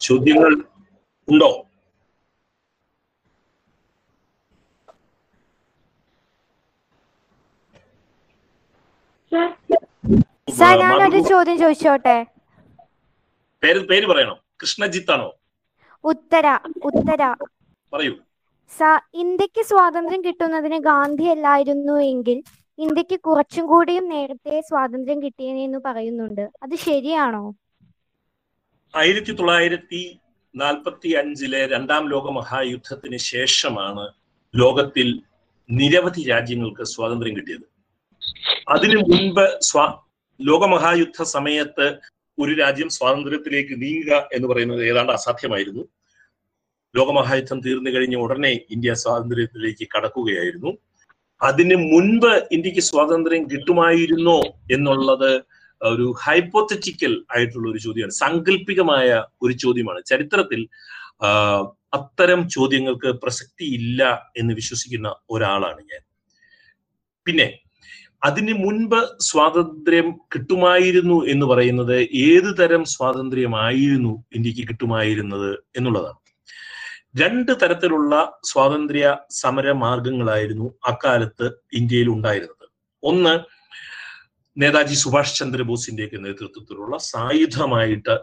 ചോദ്യങ്ങൾ ഉണ്ടോ? സാർ ഞാനൊരു ചോദ്യം ചോദിച്ചോട്ടെ? പേര് പേര് പറയണോ. കൃഷ്ണജിത്ത് ആണോ? ഉത്തര ഉത്തര. പറയൂ. സ ഇന്ത്യയ്ക്ക് സ്വാതന്ത്ര്യം കിട്ടുന്നതിന് ഗാന്ധി അല്ലായിരുന്നു എങ്കിൽ ഇന്ത്യയ്ക്ക് കുറച്ചും കൂടിയും നേരത്തെ സ്വാതന്ത്ര്യം കിട്ടിയെന്ന് പറയുന്നുണ്ട്. അത് ശരിയാണോ? ആയിരത്തി തൊള്ളായിരത്തി നാൽപ്പത്തി അഞ്ചിലെ രണ്ടാം ലോക മഹായുദ്ധത്തിന് ശേഷമാണ് ലോകത്തിൽ നിരവധി രാജ്യങ്ങൾക്ക് സ്വാതന്ത്ര്യം കിട്ടിയത്. അതിനു മുൻപ് സ്വാ ലോകമഹായുദ്ധ സമയത്ത് ഒരു രാജ്യം സ്വാതന്ത്ര്യത്തിലേക്ക് നീങ്ങുക എന്ന് പറയുന്നത് ഏതാണ്ട് അസാധ്യമായിരുന്നു. ലോകമഹായുദ്ധം തീർന്നു കഴിഞ്ഞ ഉടനെ ഇന്ത്യ സ്വാതന്ത്ര്യത്തിലേക്ക് കടക്കുകയായിരുന്നു. അതിന് മുൻപ് ഇന്ത്യയ്ക്ക് സ്വാതന്ത്ര്യം കിട്ടുമായിരുന്നോ എന്നുള്ളത് ഒരു ഹൈപ്പോത്തറ്റിക്കൽ ആയിട്ടുള്ള ഒരു ചോദ്യമാണ്. സാങ്കല്പികമായ ഒരു ചോദ്യമാണ്. ചരിത്രത്തിൽ അത്തരം ചോദ്യങ്ങൾക്ക് പ്രസക്തി ഇല്ല എന്ന് വിശ്വസിക്കുന്ന ഒരാളാണ് ഞാൻ. പിന്നെ അതിന് മുൻപ് സ്വാതന്ത്ര്യം കിട്ടുമായിരുന്നു എന്ന് പറയുന്നത് ഏത് തരം സ്വാതന്ത്ര്യമായിരുന്നു ഇന്ത്യയ്ക്ക് കിട്ടുമായിരുന്നത് എന്നുള്ളതാണ്. രണ്ട് തരത്തിലുള്ള സ്വാതന്ത്ര്യ സമര മാർഗങ്ങളായിരുന്നു അക്കാലത്ത് ഇന്ത്യയിൽ ഉണ്ടായിരുന്നത്. ഒന്ന് നേതാജി സുഭാഷ് ചന്ദ്രബോസിന്റെയൊക്കെ നേതൃത്വത്തിലുള്ള സായുധമായിട്ട്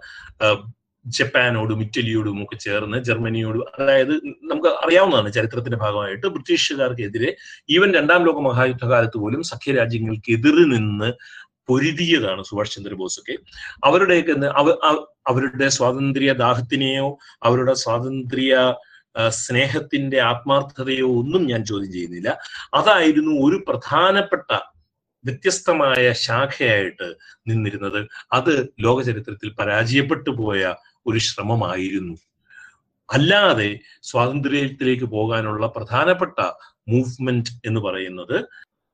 ജപ്പാനോടും ഇറ്റലിയോടും ഒക്കെ ചേർന്ന് ജർമ്മനിയോടും അതായത് നമുക്ക് അറിയാവുന്നതാണ് ചരിത്രത്തിന്റെ ഭാഗമായിട്ട് ബ്രിട്ടീഷുകാർക്കെതിരെ ഈവൻ രണ്ടാം ലോക മഹായുദ്ധകാലത്ത് പോലും സഖ്യരാജ്യങ്ങൾക്കെതിരെ നിന്ന് പൊരുതിയതാണ് സുഭാഷ് ചന്ദ്രബോസ് ഒക്കെ അവരുടെയൊക്കെ അവ- അവ- അവരുടെ സ്വാതന്ത്ര്യ ദാഹത്തിനെയോ അവരുടെ സ്വാതന്ത്ര്യ സ്നേഹത്തിന്റെ ആത്മാർത്ഥതയോ ഒന്നും ഞാൻ ചോദ്യം ചെയ്യുന്നില്ല. അതായിരുന്നു ഒരു പ്രധാനപ്പെട്ട വ്യത്യസ്തമായ ശാഖയായിട്ട് നിന്നിരുന്നത് അത് ലോക ചരിത്രത്തിൽ പരാജയപ്പെട്ടു പോയ ഒരു ശ്രമമായിരുന്നു. അല്ലാതെ സ്വാതന്ത്ര്യത്തിലേക്ക് പോകാനുള്ള പ്രധാനപ്പെട്ട മൂവ്മെന്റ് എന്ന് പറയുന്നത്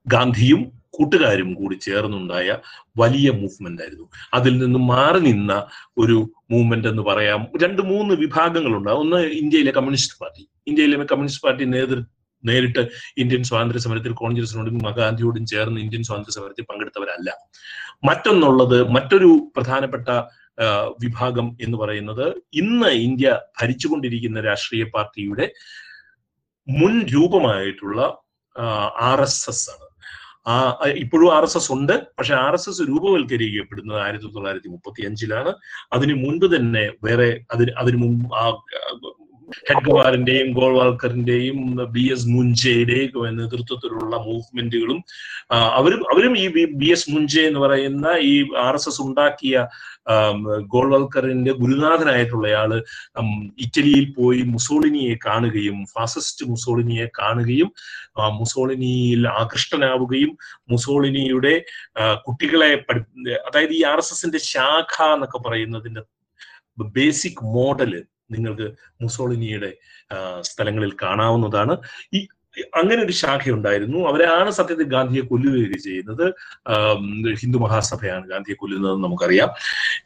ഗാന്ധിയും കൂട്ടുകാരും കൂടി ചേർന്നുണ്ടായ വലിയ മൂവ്മെന്റ് ആയിരുന്നു. അതിൽ നിന്ന് മാറി നിന്ന ഒരു മൂവ്മെന്റ് എന്ന് പറയാം. രണ്ട് മൂന്ന് വിഭാഗങ്ങളുണ്ട്. ഒന്ന് ഇന്ത്യയിലെ കമ്മ്യൂണിസ്റ്റ് പാർട്ടി. ഇന്ത്യയിലെ കമ്മ്യൂണിസ്റ്റ് പാർട്ടി നേതൃ നേരിട്ട് ഇന്ത്യൻ സ്വാതന്ത്ര്യ സമരത്തിൽ കോൺഗ്രസിനോടും മഹാഗാന്ധിയോടും ചേർന്ന് ഇന്ത്യൻ സ്വാതന്ത്ര്യ സമരത്തിൽ പങ്കെടുത്തവരല്ല. മറ്റൊന്നുള്ളത് മറ്റൊരു പ്രധാനപ്പെട്ട വിഭാഗം എന്ന് പറയുന്നത് ഇന്ന് ഇന്ത്യ ഭരിച്ചുകൊണ്ടിരിക്കുന്ന രാഷ്ട്രീയ പാർട്ടിയുടെ മുൻ രൂപമായിട്ടുള്ള ആർ എസ് എസ് ആണ്. ആ ഇപ്പോഴും ആർ എസ് എസ് ഉണ്ട്. പക്ഷെ ആർ എസ് എസ് രൂപവൽക്കരിക്കപ്പെടുന്നത് ആയിരത്തി തൊള്ളായിരത്തി മുപ്പത്തി അഞ്ചിലാണ് അതിനു മുൻപ് തന്നെ വേറെ അതിന് അതിനു മുമ്പ് ആ ഹെഡ്ഗവാറിന്റെയും ഗോൾവാൾക്കറിന്റെയും ബി എസ് മുൻജയുടെയും നേതൃത്വത്തിലുള്ള മൂവ്മെന്റുകളും അവരും അവരും ഈ ബി എസ് മുൻജെ എന്ന് പറയുന്ന ഈ ആർ എസ് എസ് ഉണ്ടാക്കിയ ഗോൾവാൾക്കറിന്റെ ഗുരുനാഥനായിട്ടുള്ളയാൾ ഇറ്റലിയിൽ പോയി മുസോളിനിയെ കാണുകയും ഫാസിസ്റ്റ് മുസോളിനിയെ കാണുകയും മുസോളിനിയിൽ ആകൃഷ്ടനാവുകയും മുസോളിനിയുടെ കുട്ടികളെ അതായത് ഈ ആർ എസ് എസിന്റെ ശാഖ എന്നൊക്കെ പറയുന്നതിന്റെ ബേസിക് മോഡൽ നിങ്ങൾക്ക് മുസോളിനിയുടെ സ്ഥലങ്ങളിൽ കാണാവുന്നതാണ്. ഈ അങ്ങനെ ഒരു ശാഖയുണ്ടായിരുന്നു. അവരാണ് സത്യത്തിൽ ഗാന്ധിയെ കൊല്ലുകയൊക്കെ ചെയ്യുന്നത്. ഹിന്ദു മഹാസഭയാണ് ഗാന്ധിയെ കൊല്ലുന്നത് നമുക്കറിയാം.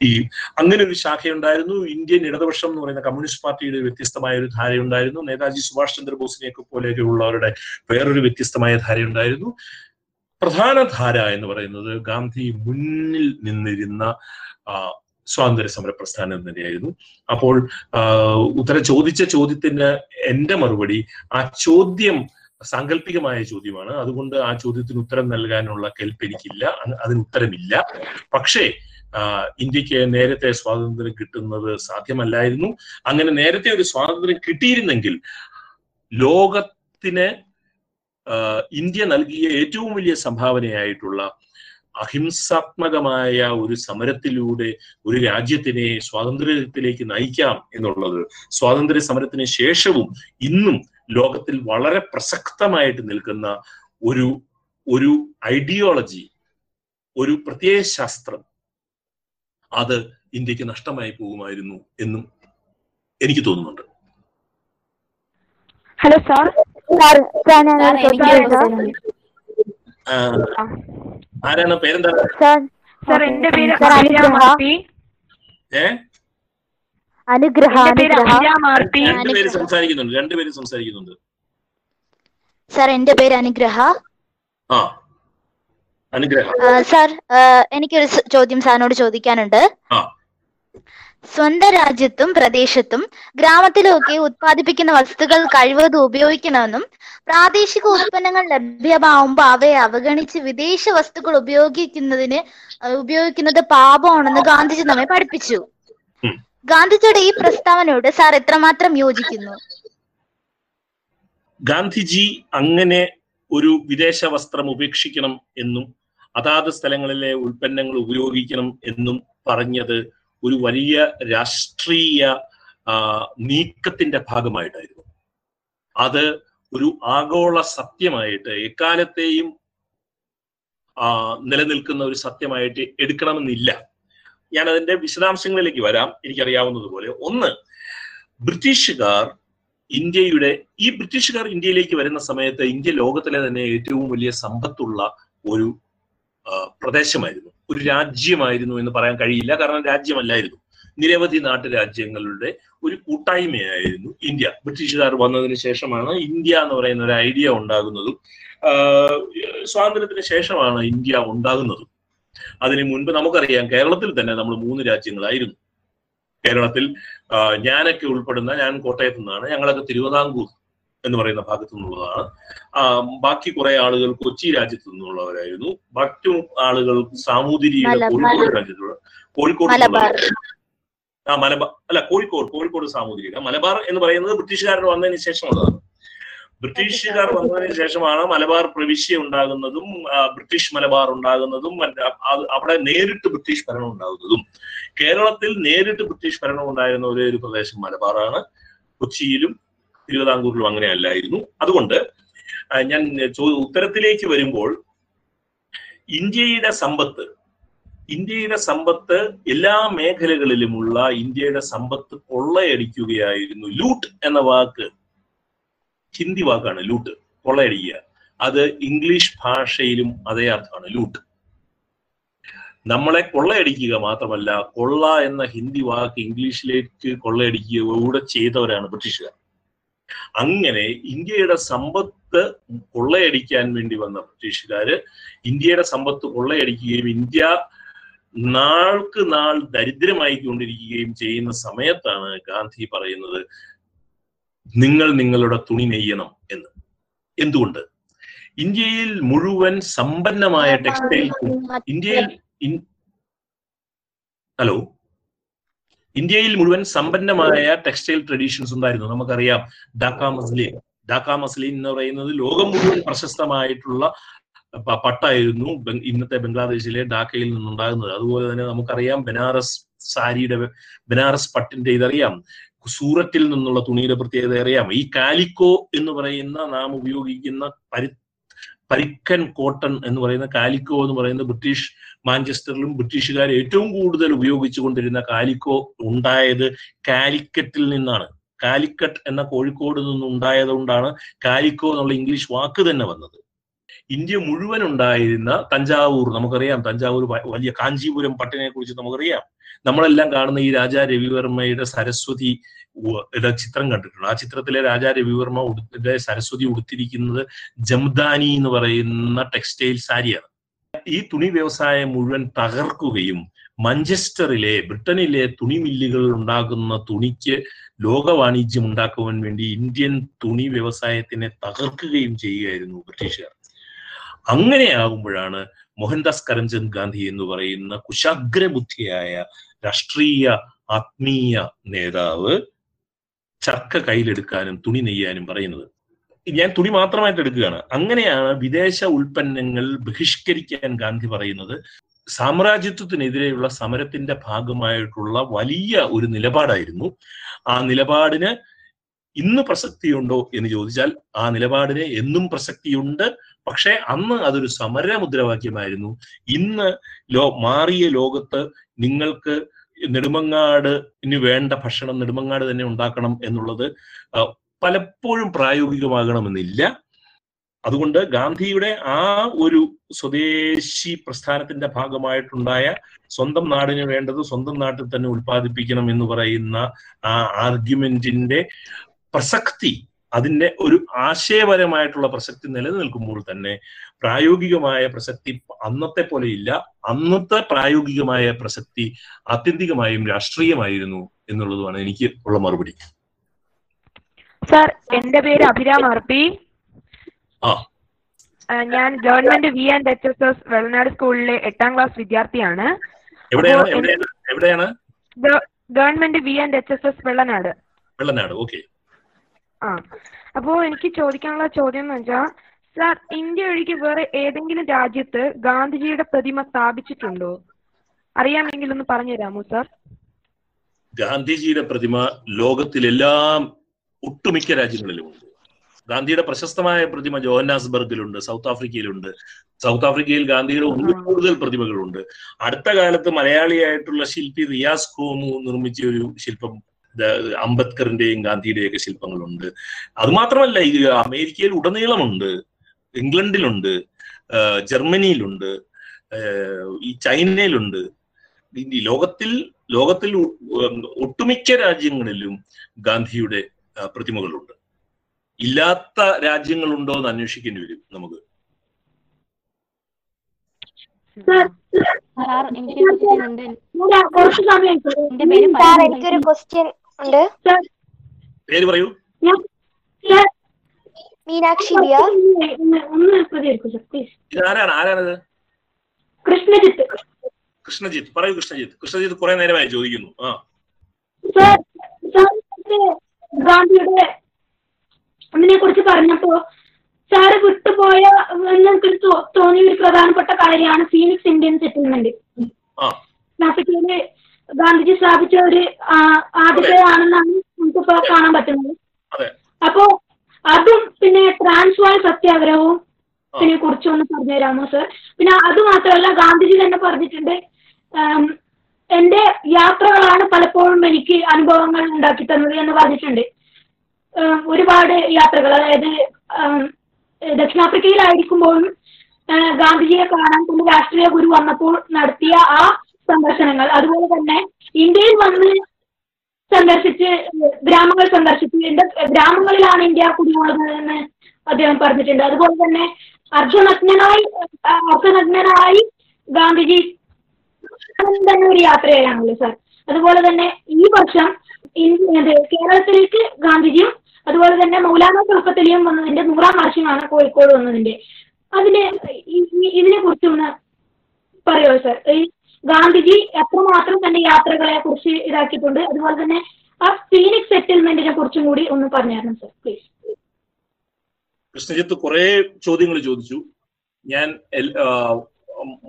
ഈ അങ്ങനെ ഒരു ശാഖയുണ്ടായിരുന്നു. ഇന്ത്യൻ ഇടതുപക്ഷം എന്ന് പറയുന്ന കമ്മ്യൂണിസ്റ്റ് പാർട്ടിയുടെ വ്യത്യസ്തമായ ഒരു ധാരയുണ്ടായിരുന്നു. നേതാജി സുഭാഷ് ചന്ദ്രബോസിനെയൊക്കെ പോലെയൊക്കെ ഉള്ളവരുടെ വേറൊരു വ്യത്യസ്തമായ ധാരയുണ്ടായിരുന്നു. പ്രധാന ധാര എന്ന് പറയുന്നത് ഗാന്ധി മുന്നിൽ നിന്നിരുന്ന സ്വാതന്ത്ര്യ സമര പ്രസ്ഥാനം തന്നെയായിരുന്നു. അപ്പോൾ ഉത്തരം ചോദിച്ച ചോദ്യത്തിന് എന്റെ മറുപടി ആ ചോദ്യം സാങ്കല്പികമായ ചോദ്യമാണ്. അതുകൊണ്ട് ആ ചോദ്യത്തിന് ഉത്തരം നൽകാനുള്ള കെൽപ്പ് എനിക്കില്ല. അതിന് ഉത്തരമില്ല. പക്ഷേ ഇന്ത്യയ്ക്ക് നേരത്തെ സ്വാതന്ത്ര്യം കിട്ടുന്നത് സാധ്യമല്ലായിരുന്നു. അങ്ങനെ നേരത്തെ ഒരു സ്വാതന്ത്ര്യം കിട്ടിയിരുന്നെങ്കിൽ ലോകത്തിന് ഇന്ത്യ നൽകിയ ഏറ്റവും വലിയ സംഭാവനയായിട്ടുള്ള അഹിംസാത്മകമായ ഒരു സമരത്തിലൂടെ ഒരു രാജ്യത്തിനെ സ്വാതന്ത്ര്യത്തിലേക്ക് നയിക്കാം എന്നുള്ളത്. സ്വാതന്ത്ര്യ സമരത്തിന് ശേഷവും ഇന്നും ലോകത്തിൽ വളരെ പ്രസക്തമായിട്ട് നിൽക്കുന്ന ഒരു ഒരു ഐഡിയോളജി ഒരു പ്രത്യയ ശാസ്ത്രം അത് ഇന്ത്യയ്ക്ക് നഷ്ടമായി പോകുമായിരുന്നു എന്നും എനിക്ക് തോന്നുന്നുണ്ട്. Hello sir. ആരാണ് പേരെന്താ? സാർ സാർ എന്റെ പേര് ഏ? അനുഗ്രഹ രണ്ടുപേര് സംസാരിക്കുന്നുണ്ട് രണ്ടുപേര് സംസാരിക്കുന്നുണ്ട്. സാർ എന്റെ പേര് അനുഗ്രഹ. ആ അനുഗ്രഹം. സാർ എനിക്കൊരു ചോദ്യം സാറിനോട് ചോദിക്കാനുണ്ട്. ആ. സ്വന്തം രാജ്യത്തും പ്രദേശത്തും ഗ്രാമത്തിലുമൊക്കെ ഉത്പാദിപ്പിക്കുന്ന വസ്തുക്കൾ കഴിവതും ഉപയോഗിക്കണമെന്നും പ്രാദേശിക ഉൽപ്പന്നങ്ങൾ ലഭ്യമാവുമ്പോൾ അവയെ അവഗണിച്ച് വിദേശ വസ്തുക്കൾ ഉപയോഗിക്കുന്നതിന് ഉപയോഗിക്കുന്നത് പാപമാണെന്ന് ഗാന്ധിജി നമ്മെ പഠിപ്പിച്ചു. ഗാന്ധിജിയുടെ ഈ പ്രസ്താവനയോട് സാർ എത്രമാത്രം യോജിക്കുന്നു ഗാന്ധിജി അങ്ങനെ ഒരു വിദേശ വസ്ത്രം ഉപേക്ഷിക്കണം എന്നും അതാത് സ്ഥലങ്ങളിലെ ഉൽപ്പന്നങ്ങൾ ഉപയോഗിക്കണം എന്നും പറഞ്ഞത് ഒരു വലിയ രാഷ്ട്രീയ നീക്കത്തിന്റെ ഭാഗമായിട്ടായിരുന്നു. അത് ഒരു ആഗോള സത്യമായിട്ട് എക്കാലത്തെയും നിലനിൽക്കുന്ന ഒരു സത്യമായിട്ട് എടുക്കണമെന്നില്ല. ഞാൻ അതിന്റെ വിശദാംശങ്ങളിലേക്ക് വരാം. എനിക്കറിയാവുന്നതുപോലെ ഒന്ന് ബ്രിട്ടീഷുകാർ ഇന്ത്യയുടെ ഈ ബ്രിട്ടീഷുകാർ ഇന്ത്യയിലേക്ക് വരുന്ന സമയത്ത് ഇന്ത്യ ലോകത്തിലെ തന്നെ ഏറ്റവും വലിയ സമ്പത്തുള്ള ഒരു പ്രദേശമായിരുന്നു. ഒരു രാജ്യമായിരുന്നു എന്ന് പറയാൻ കഴിയില്ല. കാരണം രാജ്യമല്ലായിരുന്നു. നിരവധി നാട്ടുരാജ്യങ്ങളുടെ ഒരു കൂട്ടായ്മയായിരുന്നു ഇന്ത്യ. ബ്രിട്ടീഷുകാർ വന്നതിന് ശേഷമാണ് ഇന്ത്യ എന്ന് പറയുന്ന ഒരു ഐഡിയ ഉണ്ടാകുന്നതും സ്വാതന്ത്ര്യത്തിന് ശേഷമാണ് ഇന്ത്യ ഉണ്ടാകുന്നതും. അതിന് മുൻപ് നമുക്കറിയാം കേരളത്തിൽ തന്നെ നമ്മൾ മൂന്ന് രാജ്യങ്ങളായിരുന്നു. കേരളത്തിൽ ഞാനൊക്കെ ഉൾപ്പെടുന്ന ഞാൻ കോട്ടയത്തു നിന്നാണ് ഞങ്ങളൊക്കെ തിരുവിതാംകൂർ എന്ന് പറയുന്ന ഭാഗത്തു നിന്നുള്ളതാണ്. ബാക്കി കുറെ ആളുകൾ കൊച്ചി രാജ്യത്തു നിന്നുള്ളവരായിരുന്നു. മറ്റു ആളുകൾ സാമൂതിരിയുടെ. കോഴിക്കോട് രാജ്യത്തുള്ള കോഴിക്കോട്. ആ മലബാർ അല്ല കോഴിക്കോട് കോഴിക്കോട് സാമൂതിരിയുടെ മലബാർ എന്ന് പറയുന്നത് ബ്രിട്ടീഷുകാർ വന്നതിന് ശേഷമുള്ളതാണ്. ബ്രിട്ടീഷുകാർ വന്നതിന് ശേഷമാണ് മലബാർ പ്രവിശ്യ ഉണ്ടാകുന്നതും ബ്രിട്ടീഷ് മലബാർ ഉണ്ടാകുന്നതും മറ്റ് അവിടെ നേരിട്ട് ബ്രിട്ടീഷ് ഭരണം ഉണ്ടാകുന്നതും. കേരളത്തിൽ നേരിട്ട് ബ്രിട്ടീഷ് ഭരണം ഉണ്ടായിരുന്ന ഒരേ ഒരു പ്രദേശം മലബാറാണ്. കൊച്ചിയിലും തിരുവിതാംകൂറിലും അങ്ങനെ അല്ലായിരുന്നു അതുകൊണ്ട് ഞാൻ ഉത്തരത്തിലേക്ക് വരുമ്പോൾ ഇന്ത്യയുടെ സമ്പത്ത് ഇന്ത്യയുടെ സമ്പത്ത് എല്ലാ മേഖലകളിലുമുള്ള ഇന്ത്യയുടെ സമ്പത്ത് കൊള്ളയടിക്കുകയായിരുന്നു ലൂട്ട് എന്ന വാക്ക്. ഹിന്ദി വാക്കാണ് ലൂട്ട് കൊള്ളയടിക്കുക. അത് ഇംഗ്ലീഷ് ഭാഷയിലും അതേ അർത്ഥമാണ് ലൂട്ട്. നമ്മളെ കൊള്ളയടിക്കുക മാത്രമല്ല കൊള്ള എന്ന ഹിന്ദി വാക്ക് ഇംഗ്ലീഷിലേക്ക് കൊള്ളയടിക്കുക കൂടെ ചെയ്തവരാണ് ബ്രിട്ടീഷുകാർ. അങ്ങനെ ഇന്ത്യയുടെ സമ്പത്ത് കൊള്ളയടിക്കാൻ വേണ്ടി വന്ന ബ്രിട്ടീഷുകാര് ഇന്ത്യയുടെ സമ്പത്ത് കൊള്ളയടിക്കുകയും ഇന്ത്യ നാൾക്ക് നാൾ ദരിദ്രമായി കൊണ്ടിരിക്കുകയും ചെയ്യുന്ന സമയത്താണ് ഗാന്ധി പറയുന്നത് നിങ്ങൾ നിങ്ങളുടെ തുണി നെയ്യണം എന്ന്. എന്തുകൊണ്ട്? ഇന്ത്യയിൽ മുഴുവൻ സമ്പന്നമായ ടെക്സ്റ്റൈൽ ഇന്ത്യയിൽ ഹലോ? ഇന്ത്യയിൽ മുഴുവൻ സമ്പന്നമായ ടെക്സ്റ്റൈൽ ട്രഡീഷൻസ് ഉണ്ടായിരുന്നു. നമുക്കറിയാം ഡാക്ക മസ്ലിൻ ഡാക്ക മസ്ലിൻ എന്ന് പറയുന്നത് ലോകം മുഴുവൻ പ്രശസ്തമായിട്ടുള്ള പട്ടായിരുന്നു ഇന്നത്തെ ബംഗ്ലാദേശിലെ ഡാക്കയിൽ നിന്നുണ്ടാകുന്നത്. അതുപോലെ തന്നെ നമുക്കറിയാം ബനാറസ് സാരിയുടെ ബനാറസ് പട്ടിന്റെ ഇതറിയാം. സൂറത്തിൽ നിന്നുള്ള തുണിയുടെ പ്രത്യേകത അറിയാം. ഈ കാലിക്കോ എന്ന് പറയുന്ന നാം ഉപയോഗിക്കുന്ന പരി പരിക്കൻ കോട്ടൺ എന്ന് പറയുന്ന കാലിക്കോ എന്ന് പറയുന്ന ബ്രിട്ടീഷ് മാഞ്ചസ്റ്ററിലും ബ്രിട്ടീഷുകാർ ഏറ്റവും കൂടുതൽ ഉപയോഗിച്ചു കൊണ്ടിരുന്ന കാലിക്കോ ഉണ്ടായത് കാലിക്കറ്റിൽ നിന്നാണ്. കാലിക്കറ്റ് എന്ന കോഴിക്കോട് നിന്നുണ്ടായത് കൊണ്ടാണ് കാലിക്കോ എന്നുള്ള ഇംഗ്ലീഷ് വാക്ക് തന്നെ വന്നത്. ഇന്ത്യ മുഴുവൻ ഉണ്ടായിരുന്ന തഞ്ചാവൂർ നമുക്കറിയാം. തഞ്ചാവൂർ വലിയ കാഞ്ചീപുരം പട്ടിനെ കുറിച്ച് നമുക്കറിയാം. നമ്മളെല്ലാം കാണുന്ന ഈ രാജാ രവിവർമ്മയുടെ സരസ്വതി ചിത്രം കണ്ടിട്ടുണ്ട്. ആ ചിത്രത്തിലെ രാജാ രവിവർമ്മ ഉടുത്തിന്റെ സരസ്വതി ഉടുത്തിരിക്കുന്നത് ജംദാനി എന്ന് പറയുന്ന ടെക്സ്റ്റൈൽ സാരിയാണ്. ഈ തുണി വ്യവസായം മുഴുവൻ തകർക്കുകയും മഞ്ചസ്റ്ററിലെ ബ്രിട്ടനിലെ തുണി മില്ലുകൾ ഉണ്ടാക്കുന്ന തുണിക്ക് ലോക വാണിജ്യം ഉണ്ടാക്കുവാൻ വേണ്ടി ഇന്ത്യൻ തുണി വ്യവസായത്തിനെ തകർക്കുകയും ചെയ്യുകയായിരുന്നു ബ്രിട്ടീഷുകാർ. അങ്ങനെയാകുമ്പോഴാണ് മോഹൻദാസ് കരംചന്ദ് ഗാന്ധി എന്ന് പറയുന്ന കുശാഗ്രബുദ്ധിയായ രാഷ്ട്രീയ ആത്മീയ നേതാവ് ചർക്ക കയ്യിലെടുക്കാനും തുണി നെയ്യാനും പറയുന്നത്. ഞാൻ തുണി മാത്രമായിട്ട് എടുക്കുകയാണ്. അങ്ങനെയാണ് വിദേശ ഉൽപ്പന്നങ്ങൾ ബഹിഷ്കരിക്കാൻ ഗാന്ധി പറയുന്നത്. സാമ്രാജ്യത്വത്തിനെതിരെയുള്ള സമരത്തിന്റെ ഭാഗമായിട്ടുള്ള വലിയ ഒരു നിലപാടായിരുന്നു. ആ നിലപാടിന് ഇന്ന് പ്രസക്തിയുണ്ടോ എന്ന് ചോദിച്ചാൽ ആ നിലപാടിന് എന്നും പ്രസക്തിയുണ്ട്. പക്ഷേ അന്ന് അതൊരു സമര മുദ്രാവാക്യമായിരുന്നു ഇന്ന് ലോ മാറിയ ലോകത്ത് നിങ്ങൾക്ക് നെടുമങ്ങാട് ഇനി വേണ്ട ഭക്ഷണം നെടുമങ്ങാട് തന്നെ ഉണ്ടാക്കണം എന്നുള്ളത് പലപ്പോഴും പ്രായോഗികമാകണമെന്നില്ല. അതുകൊണ്ട് ഗാന്ധിയുടെ ആ ഒരു സ്വദേശി പ്രസ്ഥാനത്തിന്റെ ഭാഗമായിട്ടുണ്ടായ സ്വന്തം നാടിന് വേണ്ടത് സ്വന്തം നാട്ടിൽ തന്നെ ഉൽപ്പാദിപ്പിക്കണം എന്ന് പറയുന്ന ആ ആർഗ്യുമെന്റിന്റെ പ്രസക്തി അതിന്റെ ഒരു ആശയപരമായിട്ടുള്ള പ്രസക്തി നിലനിൽക്കുമ്പോൾ തന്നെ പ്രായോഗികമായ പ്രസക്തി അന്നത്തെ പോലെ ഇല്ല. അന്നത്തെ പ്രായോഗികമായ പ്രസക്തി ആത്യന്തികമായും രാഷ്ട്രീയമായിരുന്നു എന്നുള്ളതുമാണ് എനിക്ക് ഉള്ള മറുപടി. സാർ എന്റെ പേര് അഭിരാം ആർ പി. ഞാൻ government V and H S S Vellanad സ്കൂളിലെ എട്ടാം ക്ലാസ് വിദ്യാർത്ഥിയാണ്. Government V and H S S Vellanad. Vellanad. Okay. ആ. അപ്പോൾ എനിക്ക് ചോദിക്കാനുള്ള ചോദ്യം എന്ന് വെച്ചാൽ സാർ ഇന്ത്യ ഒഴികെ വേറെ ഏതെങ്കിലും രാജ്യത്ത് ഗാന്ധിജിയുടെ പ്രതിമ സ്ഥാപിച്ചിട്ടുണ്ടോ? അറിയാമെങ്കിൽ ഒന്ന് പറഞ്ഞു തരാമോ സാർ? ഗാന്ധിജിയുടെ പ്രതിമ ലോകത്തിലെല്ലാം ഒട്ടുമിക്ക രാജ്യങ്ങളിലും ഉണ്ട് ഗാന്ധിയുടെ പ്രശസ്തമായ പ്രതിമ ജോഹന്നാസ്ബർഗിലുണ്ട് സൗത്ത് ആഫ്രിക്കയിലുണ്ട്. സൗത്ത് ആഫ്രിക്കയിൽ ഗാന്ധിയുടെ ഒന്നിൽ കൂടുതൽ പ്രതിമകളുണ്ട്. അടുത്ത കാലത്ത് മലയാളിയായിട്ടുള്ള ശില്പി റിയാസ് കോമു നിർമ്മിച്ച ഒരു ശില്പം അംബേദ്കറിന്റെയും ഗാന്ധിയുടെയൊക്കെ ശില്പങ്ങളുണ്ട്. അതുമാത്രമല്ല ഇത് ഈ അമേരിക്കയിൽ ഉടനീളമുണ്ട് ഇംഗ്ലണ്ടിലുണ്ട് ജർമ്മനിയിലുണ്ട് ഈ ചൈനയിലുണ്ട്. ഈ ലോകത്തിൽ ലോകത്തിൽ ഒട്ടുമിക്ക രാജ്യങ്ങളിലും ഗാന്ധിയുടെ പ്രതിമകളുണ്ട്. ഇല്ലാത്ത രാജ്യങ്ങളുണ്ടോ എന്ന് അന്വേഷിക്കേണ്ടി വരും നമുക്ക്. എനിക്കൊരു ക്വസ്റ്റ്യൻ ഉണ്ട്. പേര് പറയൂ. മീനാക്ഷി ബിയ ഇതാരാണ്? ആരാണത്? കൃഷ്ണജിത്ത്. കൃഷ്ണജിത്ത്. പറയൂ കൃഷ്ണജിത്ത്. കൃഷ്ണജിത്ത് കുറെ നേരമായി ചോദിക്കുന്നു. ആ. ഗാന്ധിയുടെ അതിനെ കുറിച്ച് പറഞ്ഞപ്പോ സാറ് വിട്ടുപോയ എനിക്ക് തോന്നിയ ഒരു പ്രധാനപ്പെട്ട കാര്യമാണ് ഫീനിക്സ് ഇന്ത്യൻ സെറ്റിൽമെന്റ് ആ. ആഫ്രിക്കയിൽ ഗാന്ധിജി സ്ഥാപിച്ച ഒരു ആദ്യത്തേതാണെന്നാണ് നമുക്കിപ്പോ കാണാൻ പറ്റുന്നത്. അപ്പോ അതും പിന്നെ ട്രാൻസ്വാൾ സത്യാഗ്രഹവും. ഇതിനെ കുറിച്ചൊന്ന് പറഞ്ഞു തരാമോ സർ പിന്നെ അത് മാത്രമല്ല ഗാന്ധിജി തന്നെ പറഞ്ഞിട്ടുണ്ട് എന്റെ യാത്രകളാണ് പലപ്പോഴും എനിക്ക് അനുഭവങ്ങൾ ഉണ്ടാക്കി തന്നത് എന്ന് പറഞ്ഞിട്ടുണ്ട്. ഒരുപാട് യാത്രകൾ അതായത് ദക്ഷിണാഫ്രിക്കയിലായിരിക്കുമ്പോഴും ഗാന്ധിജിയെ കാണാൻ തന്റെ രാഷ്ട്രീയ ഗുരു വന്നപ്പോൾ നടത്തിയ ആ സന്ദർശനങ്ങൾ. അതുപോലെ തന്നെ ഇന്ത്യയിൽ വന്ന് സന്ദർശിച്ച് ഗ്രാമങ്ങൾ സന്ദർശിച്ചു എന്റെ ഗ്രാമങ്ങളിലാണ് ഇന്ത്യ കുടികൊള്ളുന്നത് എന്ന് അദ്ദേഹം പറഞ്ഞിട്ടുണ്ട്. അതുപോലെ തന്നെ അർജുനഗ്നായി അർദ്ധനഗ്നനായി ഗാന്ധിജി തന്നെ ഒരു യാത്രയാണല്ലോ സാർ. അതുപോലെ തന്നെ ഈ വർഷം കേരളത്തിലേക്ക് ഗാന്ധിജിയും അതുപോലെ തന്നെ മൗലാന കൽപ്പത്തലിയും വന്നതിന്റെ നൂറാം വർഷമാണ് കോഴിക്കോട് വന്നതിന്റെ. അതിന് ഇതിനെ കുറിച്ചൊന്ന് പറയോ സാർ? ഈ ഗാന്ധിജി എത്രമാത്രം തന്റെ യാത്രകളെ കുറിച്ച് ഇതാക്കിയിട്ടുണ്ട്. അതുപോലെ തന്നെ ആ ഫീനിക്സ് സെറ്റിൽമെന്റിനെ കുറിച്ചും കൂടി ഒന്ന് പറഞ്ഞായിരുന്നു സർ പ്ലീസ് കൃഷ്ണജിത്ത് കുറെ ചോദ്യങ്ങൾ ചോദിച്ചു. ഞാൻ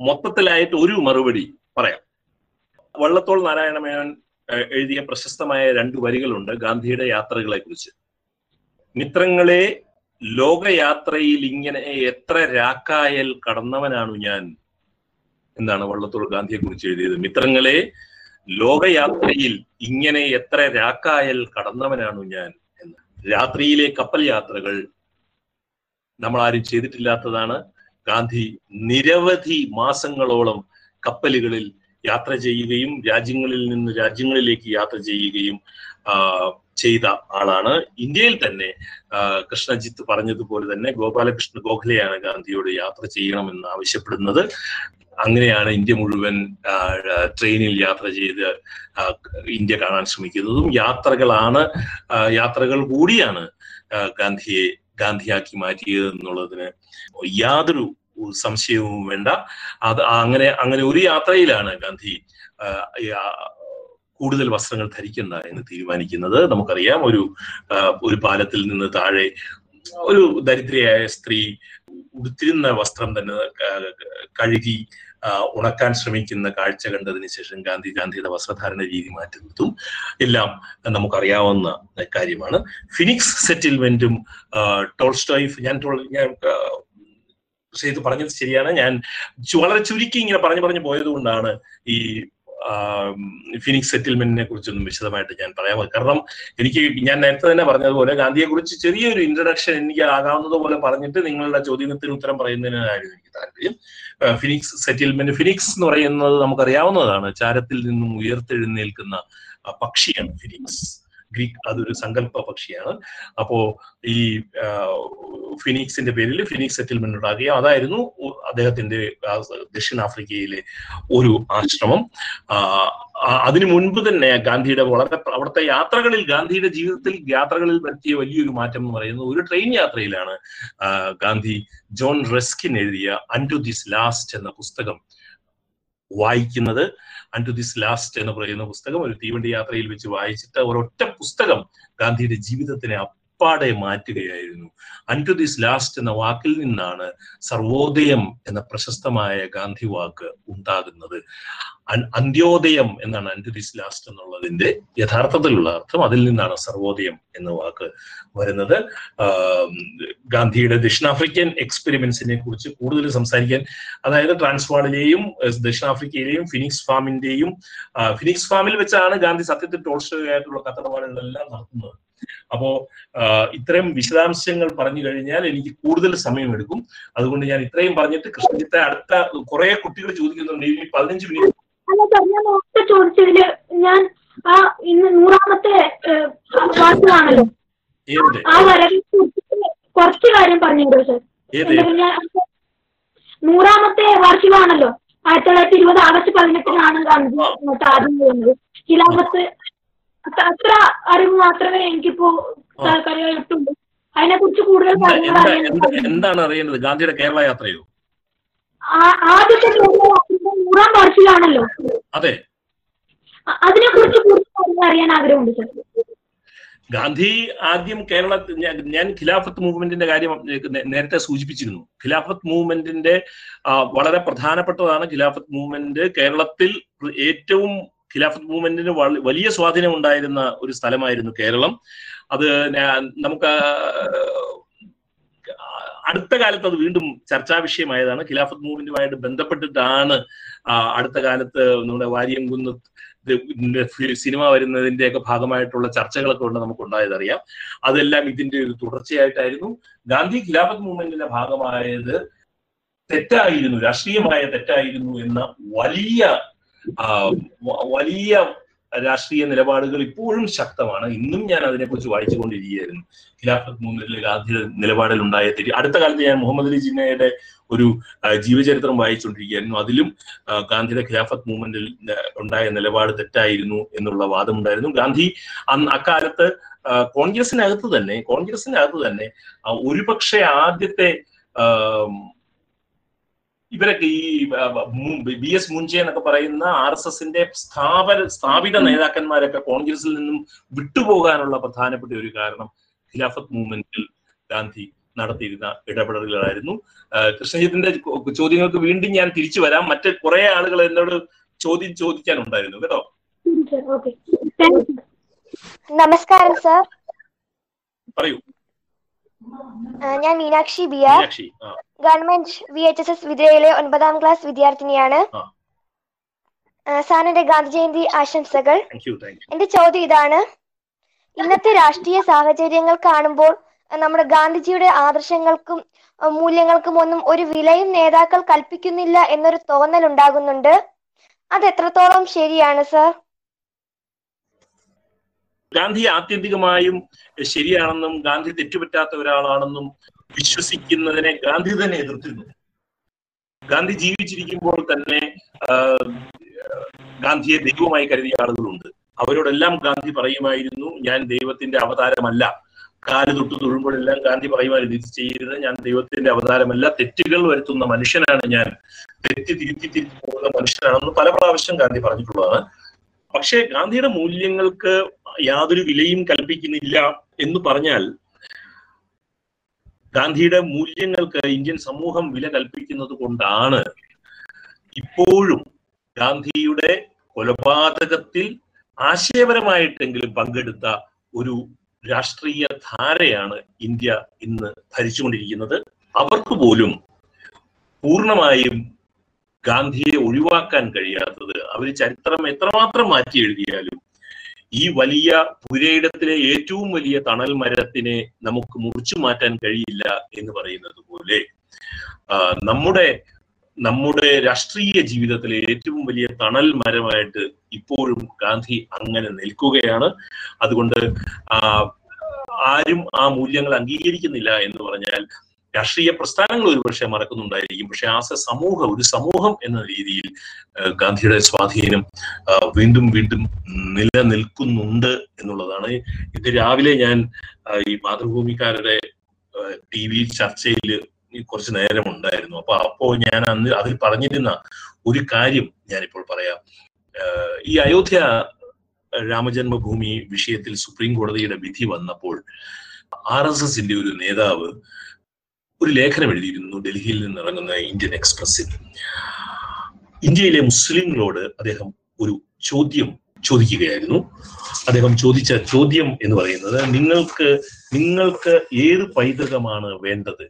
മൊത്തത്തിലായിട്ട് ഒരു മറുപടി പറയാം. വള്ളത്തോൾ നാരായണ മേനോൻ എഴുതിയ പ്രശസ്തമായ രണ്ട് വരികളുണ്ട് ഗാന്ധിയുടെ യാത്രകളെ കുറിച്ച്. മിത്രങ്ങളെ ലോകയാത്രയിൽ ഇങ്ങനെ എത്ര രാക്കായൽ കടന്നവനാണു ഞാൻ എന്നാണ് വള്ളത്തോൾ ഗാന്ധിയെ കുറിച്ച് എഴുതിയത്. മിത്രങ്ങളെ ലോകയാത്രയിൽ ഇങ്ങനെ എത്ര രാക്കായൽ കടന്നവനാണു ഞാൻ എന്ന്. രാത്രിയിലെ കപ്പൽ യാത്രകൾ നമ്മൾ ആരും ചെയ്തിട്ടില്ലാത്തതാണ്. ഗാന്ധി നിരവധി മാസങ്ങളോളം കപ്പലുകളിൽ യാത്ര ചെയ്യുകയും രാജ്യങ്ങളിൽ നിന്ന് രാജ്യങ്ങളിലേക്ക് യാത്ര ചെയ്യുകയും ചെയ്ത ആളാണ്. ഇന്ത്യയിൽ തന്നെ കൃഷ്ണജിത്ത് പറഞ്ഞതുപോലെ തന്നെ ഗോപാലകൃഷ്ണ ഗോഖലെയാണ് ഗാന്ധിയോട് യാത്ര ചെയ്യണമെന്ന് ആവശ്യപ്പെടുന്നത്. അങ്ങനെയാണ് ഇന്ത്യ മുഴുവൻ ട്രെയിനിൽ യാത്ര ചെയ്ത് ഇന്ത്യ കാണാൻ ശ്രമിക്കുന്നതും യാത്രകളാണ് യാത്രകൾ കൂടിയാണ് ഗാന്ധിയെ ഗാന്ധിയാക്കി മാറ്റിയത് എന്നുള്ളതിന് യാതൊരു സംശയവും വേണ്ട. അത് അങ്ങനെ അങ്ങനെ ഒരു യാത്രയിലാണ് ഗാന്ധി കൂടുതൽ വസ്ത്രങ്ങൾ ധരിക്കണ്ട എന്ന് തീരുമാനിക്കുന്നത്. നമുക്കറിയാം ഒരു ഒരു പാലത്തിൽ നിന്ന് താഴെ ഒരു ദരിദ്രയായ സ്ത്രീ ഉടുത്തിരുന്ന വസ്ത്രം തന്നെ കഴുകി ഉണക്കാൻ ശ്രമിക്കുന്ന കാഴ്ച കണ്ടതിന് ശേഷം ഗാന്ധി ഗാന്ധിയുടെ വസ്ത്രധാരണ രീതി മാറ്റുന്നതും എല്ലാം നമുക്കറിയാവുന്ന കാര്യമാണ്. ഫിനിക്സ് സെറ്റിൽമെന്റും ടോൾസ്റ്റോയ് ഞാൻ ഞാൻ പറഞ്ഞത് ശരിയാണ്. ഞാൻ വളരെ ചുരുക്കി ഇങ്ങനെ പറഞ്ഞു പറഞ്ഞു പോയത് കൊണ്ടാണ് ഈ ഫിനിക്സ് സെറ്റിൽമെന്റിനെ കുറിച്ചൊന്നും വിശദമായിട്ട് ഞാൻ പറയാൻ കാരണം എനിക്ക് ഞാൻ നേരത്തെ തന്നെ പറഞ്ഞതുപോലെ ഗാന്ധിയെ കുറിച്ച് ചെറിയൊരു ഇൻട്രഡക്ഷൻ എനിക്ക് ആകാവുന്നത് പോലെ പറഞ്ഞിട്ട് നിങ്ങളുടെ ചോദ്യത്തിന് ഉത്തരം പറയുന്നതിനായിരുന്നു എനിക്ക് താല്പര്യം. ഫിനിക്സ് സെറ്റിൽമെന്റ് ഫിനിക്സ് എന്ന് പറയുന്നത് നമുക്കറിയാവുന്നതാണ് ചാരത്തിൽ നിന്നും ഉയർത്തെഴുന്നേൽക്കുന്ന പക്ഷിയാണ് ഫിനിക്സ് ഗ്രീക്ക് അതൊരു സങ്കല്പ പക്ഷിയാണ്. അപ്പോ ഈ ഫിനിക്സിന്റെ പേരിൽ ഫിനിക്സ് സെറ്റിൽമെന്റ് ഉണ്ടാകുകയും അതായിരുന്നു അദ്ദേഹത്തിന്റെ ദക്ഷിണാഫ്രിക്കയിലെ ഒരു ആശ്രമം. അതിനു മുൻപ് തന്നെ ഗാന്ധിയുടെ വളരെ അവിടുത്തെ യാത്രകളിൽ ഗാന്ധിയുടെ ജീവിതത്തിൽ യാത്രകളിൽ വരുത്തിയ വലിയൊരു മാറ്റം എന്ന് പറയുന്നത് ഒരു ട്രെയിൻ യാത്രയിലാണ്. ഗാന്ധി ജോൺ റെസ്കിൻ എഴുതിയ അൻഡു ദിസ് ലാസ്റ്റ് എന്ന പുസ്തകം വായിക്കുന്നത്. അൺ ദിസ് ലാസ്റ്റ് എന്ന് പറയുന്ന പുസ്തകം ഒരു തീവണ്ടി യാത്രയിൽ വെച്ച് വായിച്ചിട്ട് ഒരൊറ്റ പുസ്തകം ഗാന്ധിയുടെ ജീവിതത്തിനെ അപ്പാടെ മാറ്റുകയായിരുന്നു. ടു ദിസ് ലാസ്റ്റ് എന്ന വാക്കിൽ നിന്നാണ് സർവോദയം എന്ന പ്രശസ്തമായ ഗാന്ധി വാക്ക് ഉണ്ടാകുന്നത്. അന്ത്യോദയം എന്നാണ് അന്റു ദിസ് ലാസ്റ്റ് എന്നുള്ളതിന്റെ യഥാർത്ഥത്തിലുള്ള അർത്ഥം. അതിൽ നിന്നാണ് സർവോദയം എന്ന വാക്ക് വരുന്നത്. ഗാന്ധിയുടെ ദക്ഷിണാഫ്രിക്കൻ എക്സ്പെരിമെന്റ്സിനെ കുറിച്ച് കൂടുതൽ സംസാരിക്കാൻ അതായത് ട്രാൻസ്വാളിലെയും ദക്ഷിണാഫ്രിക്കയിലെയും ഫിനിക്സ് ഫാമിന്റെയും ഫിനിക്സ് ഫാമിൽ വെച്ചാണ് ഗാന്ധി സത്യത്തിൽ ടോൾസ്റ്റോയായിട്ടുള്ള കത്തടപാടുകളെല്ലാം നടത്തുന്നത്. അപ്പോ ഇത്രയും വിശദാംശങ്ങൾ പറഞ്ഞു കഴിഞ്ഞാൽ എനിക്ക് കൂടുതൽ സമയം എടുക്കും. അതുകൊണ്ട് ഞാൻ ഇത്രയും പറഞ്ഞിട്ട് കൃഷ്ണജിത്തെ അടുത്ത കുറെ കുട്ടികൾ ചോദിക്കുന്നുണ്ട്. ഇനി പതിനഞ്ച് മിനിറ്റ് ചോദിച്ചതിൽ ഞാൻ ആ ഇന്ന് നൂറാമത്തെ വാർത്തയാണല്ലോ. ആ കുറച്ച് കാര്യം പറഞ്ഞു സാർ നൂറാമത്തെ വാർഷികമാണല്ലോ. ആയിരത്തി തൊള്ളായിരത്തി ഇരുപത് ആഗസ്റ്റ് പതിനെട്ടിനാണ് ഗാന്ധി ആദ്യം പോകുന്നത് ഖിലാഫത്ത് അത്ര- അറിവ് മാത്രമേ എനിക്കിപ്പോ കാര്യമായിട്ടുള്ളൂ അതിനെ കുറിച്ച് കൂടുതൽ എന്താണ് അറിയേണ്ടത്? ഗാന്ധിയുടെ കേരള യാത്രയോ? ആദ്യത്തെ നൂറാം വാർഷികാണല്ലോ. അതെ. അതിനെ കുറിച്ച് കൂടുതൽ അറിയാൻ ആഗ്രഹമുണ്ട് സർ. ഗാന്ധി ആദ്യം കേരള ഞാൻ ഖിലാഫത്ത് മൂവ്മെന്റിന്റെ കാര്യം നേരത്തെ സൂചിപ്പിച്ചിരുന്നു. ഖിലാഫത്ത് മൂവ്മെന്റിന്റെ വളരെ പ്രധാനപ്പെട്ടതാണ് ഖിലാഫത്ത് മൂവ്മെന്റ് കേരളത്തിൽ ഏറ്റവും ഖിലാഫത്ത് മൂവ്മെന്റിന് വലിയ സ്വാധീനം ഉണ്ടായിരുന്ന ഒരു സ്ഥലമായിരുന്നു കേരളം. അത് നമുക്ക് അടുത്ത കാലത്ത് അത് വീണ്ടും ചർച്ചാ വിഷയമായതാണ്. ഖിലാഫത്ത് മൂവ്മെന്റുമായിട്ട് ബന്ധപ്പെട്ടിട്ടാണ് അടുത്ത കാലത്ത് നമ്മുടെ വാര്യംകുന്ന് സിനിമ വരുന്നതിന്റെ ഒക്കെ ഭാഗമായിട്ടുള്ള ചർച്ചകളൊക്കെ ഉണ്ട് നമുക്ക് ഉണ്ടായതറിയാം അതെല്ലാം ഇതിന്റെ ഒരു തുടർച്ചയായിട്ടായിരുന്നു. ഗാന്ധി ഖിലാഫത്ത് മൂവ്മെന്റിന്റെ ഭാഗമായത് തെറ്റായിരുന്നു രാഷ്ട്രീയമായ തെറ്റായിരുന്നു എന്ന വലിയ വലിയ രാഷ്ട്രീയ നിലപാടുകൾ ഇപ്പോഴും ശക്തമാണ്. ഇന്നും ഞാൻ അതിനെക്കുറിച്ച് വായിച്ചുകൊണ്ടിരിക്കുകയായിരുന്നു. ഖിലാഫത്ത് മൂവ്മെന്റിലെ ആദ്യ നിലപാടിൽ ഉണ്ടായ തെറ്റി. അടുത്ത കാലത്ത് ഞാൻ മുഹമ്മദ് അലി ജിന്നയുടെ ഒരു ജീവചരിത്രം വായിച്ചുകൊണ്ടിരിക്കുകയായിരുന്നു. അതിലും ഗാന്ധിയുടെ ഖിലാഫത്ത് മൂവ്മെന്റിൽ ഉണ്ടായ നിലപാട് തെറ്റായിരുന്നു എന്നുള്ള വാദമുണ്ടായിരുന്നു. ഗാന്ധി അന്ന് അക്കാലത്ത് കോൺഗ്രസിനകത്ത് തന്നെ കോൺഗ്രസിനകത്ത് തന്നെ ഒരുപക്ഷെ ആദ്യത്തെ ഇവരൊക്കെ ഈ ബി എസ് മുൻജെ എന്നൊക്കെ പറയുന്ന ആർ എസ് എസിന്റെ സ്ഥാപന സ്ഥാപിത നേതാക്കന്മാരൊക്കെ കോൺഗ്രസിൽ നിന്നും വിട്ടുപോകാനുള്ള പ്രധാനപ്പെട്ട ഒരു കാരണം ഖിലാഫത്ത് മൂവ്മെന്റിൽ ഗാന്ധി നടത്തിയിരുന്ന ഇടപെടലുകളായിരുന്നു. കൃഷ്ണജിത്തിന്റെ ചോദ്യങ്ങൾക്ക് വീണ്ടും ഞാൻ തിരിച്ചു വരാം. മറ്റു കുറെ ആളുകൾ എന്നോട് ചോദ്യം ചോദിക്കാനുണ്ടായിരുന്നു. കേട്ടോ? നമസ്കാരം സർ പറയൂ. ഞാൻ Meenakshi B R. Government V H S S വിദ്യയിലെ ഒൻപതാം ക്ലാസ് വിദ്യാർത്ഥിനിയാണ്. സാറിന്റെ ഗാന്ധി ജയന്തി ആശംസകൾ എന്റെ ചോദ്യം ഇതാണ്. ഇന്നത്തെ രാഷ്ട്രീയ സാഹചര്യങ്ങൾ കാണുമ്പോൾ നമ്മുടെ ഗാന്ധിജിയുടെ ആദർശങ്ങൾക്കും മൂല്യങ്ങൾക്കും ഒന്നും ഒരു വിലയും നേതാക്കൾ കൽപ്പിക്കുന്നില്ല എന്നൊരു തോന്നൽ ഉണ്ടാകുന്നുണ്ട് അത് എത്രത്തോളം ശരിയാണ് സർ? ഗാന്ധി ആത്യന്തികമായും ശരിയാണെന്നും ഗാന്ധി തെറ്റുപറ്റാത്ത ഒരാളാണെന്നും വിശ്വസിക്കുന്നതിനെ ഗാന്ധി തന്നെ എതിർത്തിരുന്നു. ഗാന്ധി ജീവിച്ചിരിക്കുമ്പോൾ തന്നെ ഗാന്ധിയെ ദൈവമായി കരുതിയ ആളുകളുണ്ട്. അവരോടെല്ലാം ഗാന്ധി പറയുമായിരുന്നു ഞാൻ ദൈവത്തിന്റെ അവതാരമല്ല. കാൽ തൊട്ട് തൊഴുമ്പോഴെല്ലാം ഗാന്ധി പറയുമായിരുന്നു ഇത് ചെയ്യരുത് ഞാൻ ദൈവത്തിന്റെ അവതാരമല്ല. തെറ്റുകൾ വരുത്തുന്ന മനുഷ്യനാണ് ഞാൻ. തെറ്റ് തിരുത്തി തിരുത്തി പോകുന്ന മനുഷ്യനാണെന്ന് പല പ്രാവശ്യം ഗാന്ധി പറഞ്ഞിട്ടുള്ളതാണ്. പക്ഷേ ഗാന്ധിയുടെ മൂല്യങ്ങൾക്ക് യാതൊരു വിലയും കൽപ്പിക്കുന്നില്ല എന്ന് പറഞ്ഞാൽ ഗാന്ധിയുടെ മൂല്യങ്ങൾക്ക് ഇന്ത്യൻ സമൂഹം വില കൽപ്പിക്കുന്നത് കൊണ്ടാണ് ഇപ്പോഴും ഗാന്ധിയുടെ കൊലപാതകത്തിൽ ആശയപരമായിട്ടെങ്കിലും പങ്കെടുത്ത ഒരു രാഷ്ട്രീയ ധാരയാണ് ഇന്ത്യ ഇന്ന് ഭരിച്ചുകൊണ്ടിരിക്കുന്നത് അവർക്ക് പോലും പൂർണമായും ഗാന്ധിയെ ഒഴിവാക്കാൻ കഴിയാത്തത് അവർ ചരിത്രം എത്രമാത്രം മാറ്റി എഴുതിയാലും ഈ വലിയ പുരയിടത്തിലെ ഏറ്റവും വലിയ തണൽ മരത്തിനെ നമുക്ക് മുറിച്ചു മാറ്റാൻ കഴിയില്ല എന്ന് പറയുന്നത് പോലെ നമ്മുടെ നമ്മുടെ രാഷ്ട്രീയ ജീവിതത്തിലെ ഏറ്റവും വലിയ തണൽ മരമായിട്ട് ഇപ്പോഴും ഗാന്ധി അങ്ങനെ നിൽക്കുകയാണ്. അതുകൊണ്ട് ആരും ആ മൂല്യങ്ങൾ അംഗീകരിക്കുന്നില്ല എന്ന് പറഞ്ഞാൽ രാഷ്ട്രീയ പ്രസ്ഥാനങ്ങൾ ഒരുപക്ഷെ മറക്കുന്നുണ്ടായിരിക്കും. പക്ഷെ ആ സ- സമൂഹം ഒരു സമൂഹം എന്ന രീതിയിൽ ഗാന്ധിയുടെ സ്വാധീനം വീണ്ടും വീണ്ടും നിലനിൽക്കുന്നുണ്ട് എന്നുള്ളതാണ്. ഇത് രാവിലെ ഞാൻ ഈ മാതൃഭൂമിക്കാരുടെ ടി വി ചർച്ചയിൽ കുറച്ച് നേരം ഉണ്ടായിരുന്നു അപ്പൊ അപ്പോ ഞാൻ അന്ന് അതിൽ പറഞ്ഞിരുന്ന ഒരു കാര്യം ഞാനിപ്പോൾ പറയാം. ഈ അയോധ്യ രാമജന്മഭൂമി വിഷയത്തിൽ സുപ്രീം കോടതിയുടെ വിധി വന്നപ്പോൾ ആർ എസ് എസിന്റെ ഒരു നേതാവ് ഒരു ലേഖനം എഴുതിയിരുന്നു ഡൽഹിയിൽ നിന്ന് ഇറങ്ങുന്ന ഇന്ത്യൻ എക്സ്പ്രസിൽ ഇന്ത്യയിലെ മുസ്ലിങ്ങളോട് അദ്ദേഹം ഒരു ചോദ്യം ചോദിക്കുകയായിരുന്നു. അദ്ദേഹം ചോദിച്ച ചോദ്യം എന്ന് പറയുന്നത് നിങ്ങൾക്ക് നിങ്ങൾക്ക് ഏത് പൈതൃകമാണ് വേണ്ടത്?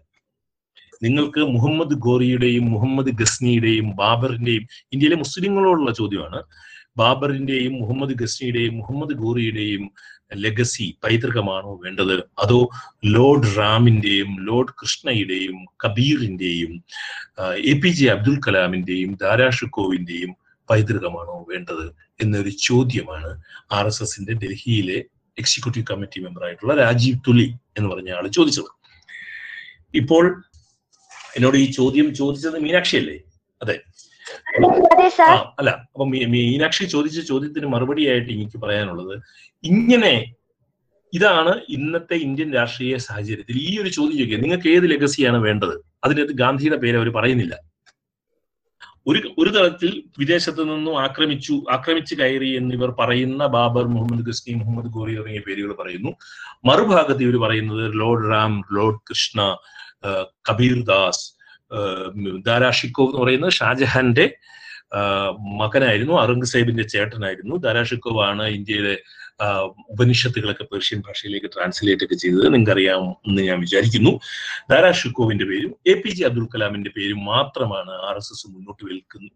നിങ്ങൾക്ക് മുഹമ്മദ് ഗോറിയുടെയും മുഹമ്മദ് ഗസ്നിയുടെയും ബാബറിന്റെയും ഇന്ത്യയിലെ മുസ്ലിങ്ങളോടുള്ള ചോദ്യമാണ്. ബാബറിന്റെയും മുഹമ്മദ് ഗസ്നിയുടെയും മുഹമ്മദ് ഗോറിയുടെയും ലെഗസി പൈതൃകമാണോ വേണ്ടത്? അതോ ലോർഡ് റാമിന്റെയും ലോർഡ് കൃഷ്ണയുടെയും കബീറിന്റെയും എ പി ജെ അബ്ദുൽ കലാമിന്റെയും ദാരാഷുക്കോവിന്റെയും പൈതൃകമാണോ വേണ്ടത് എന്നൊരു ചോദ്യമാണ് ആർ എസ് എസിന്റെ ഡൽഹിയിലെ എക്സിക്യൂട്ടീവ് കമ്മിറ്റി മെമ്പർ ആയിട്ടുള്ള രാജീവ് തുലി എന്ന് പറഞ്ഞ ആൾ ചോദിച്ചത്. ഇപ്പോൾ എന്നോട് ഈ ചോദ്യം ചോദിച്ചത് മീനാക്ഷി അല്ലേ അതെ. അല്ല അപ്പൊ മീനാക്ഷി ചോദിച്ച ചോദ്യത്തിന് മറുപടിയായിട്ട് എനിക്ക് പറയാനുള്ളത് ഇങ്ങനെ ഇതാണ് ഇന്നത്തെ ഇന്ത്യൻ രാഷ്ട്രീയ സാഹചര്യത്തിൽ ഈ ഒരു ചോദ്യം ചോദിക്കുക. നിങ്ങൾക്ക് ഏത് ലെഗസിയാണ് വേണ്ടത്? അതിനകത്ത് ഗാന്ധിയുടെ പേര് അവർ പറയുന്നില്ല. ഒരു ഒരു തലത്തിൽ വിദേശത്ത് നിന്നും ആക്രമിച്ചു ആക്രമിച്ചു കയറി എന്നിവർ പറയുന്ന ബാബർ മുഹമ്മദ് ഗസ്നി മുഹമ്മദ് ഗോറി തുടങ്ങിയ പേരുകൾ പറയുന്നു. മറുഭാഗത്ത് ഇവർ പറയുന്നത് ലോർഡ് റാം ലോർഡ് കൃഷ്ണ കബീർദാസ് ദാരാ എന്ന് പറയുന്നത് ഷാജഹാന്റെ മകനായിരുന്നു ഔറംഗസേബിന്റെ ചേട്ടനായിരുന്നു. ദാരാ ആണ് ഇന്ത്യയിലെ ഉപനിഷത്തുകളൊക്കെ പേർഷ്യൻ ഭാഷയിലേക്ക് ട്രാൻസ്ലേറ്റ് ഒക്കെ ചെയ്തത്. നിങ്ങൾക്കറിയാം എന്ന് ഞാൻ വിചാരിക്കുന്നു. ദാരാ ഷിക്കോവിന്റെ പേരും എ പി ജെ അബ്ദുൽ കലാമിന്റെ പേരും മാത്രമാണ് ആർ എസ് എസ് മുന്നോട്ട്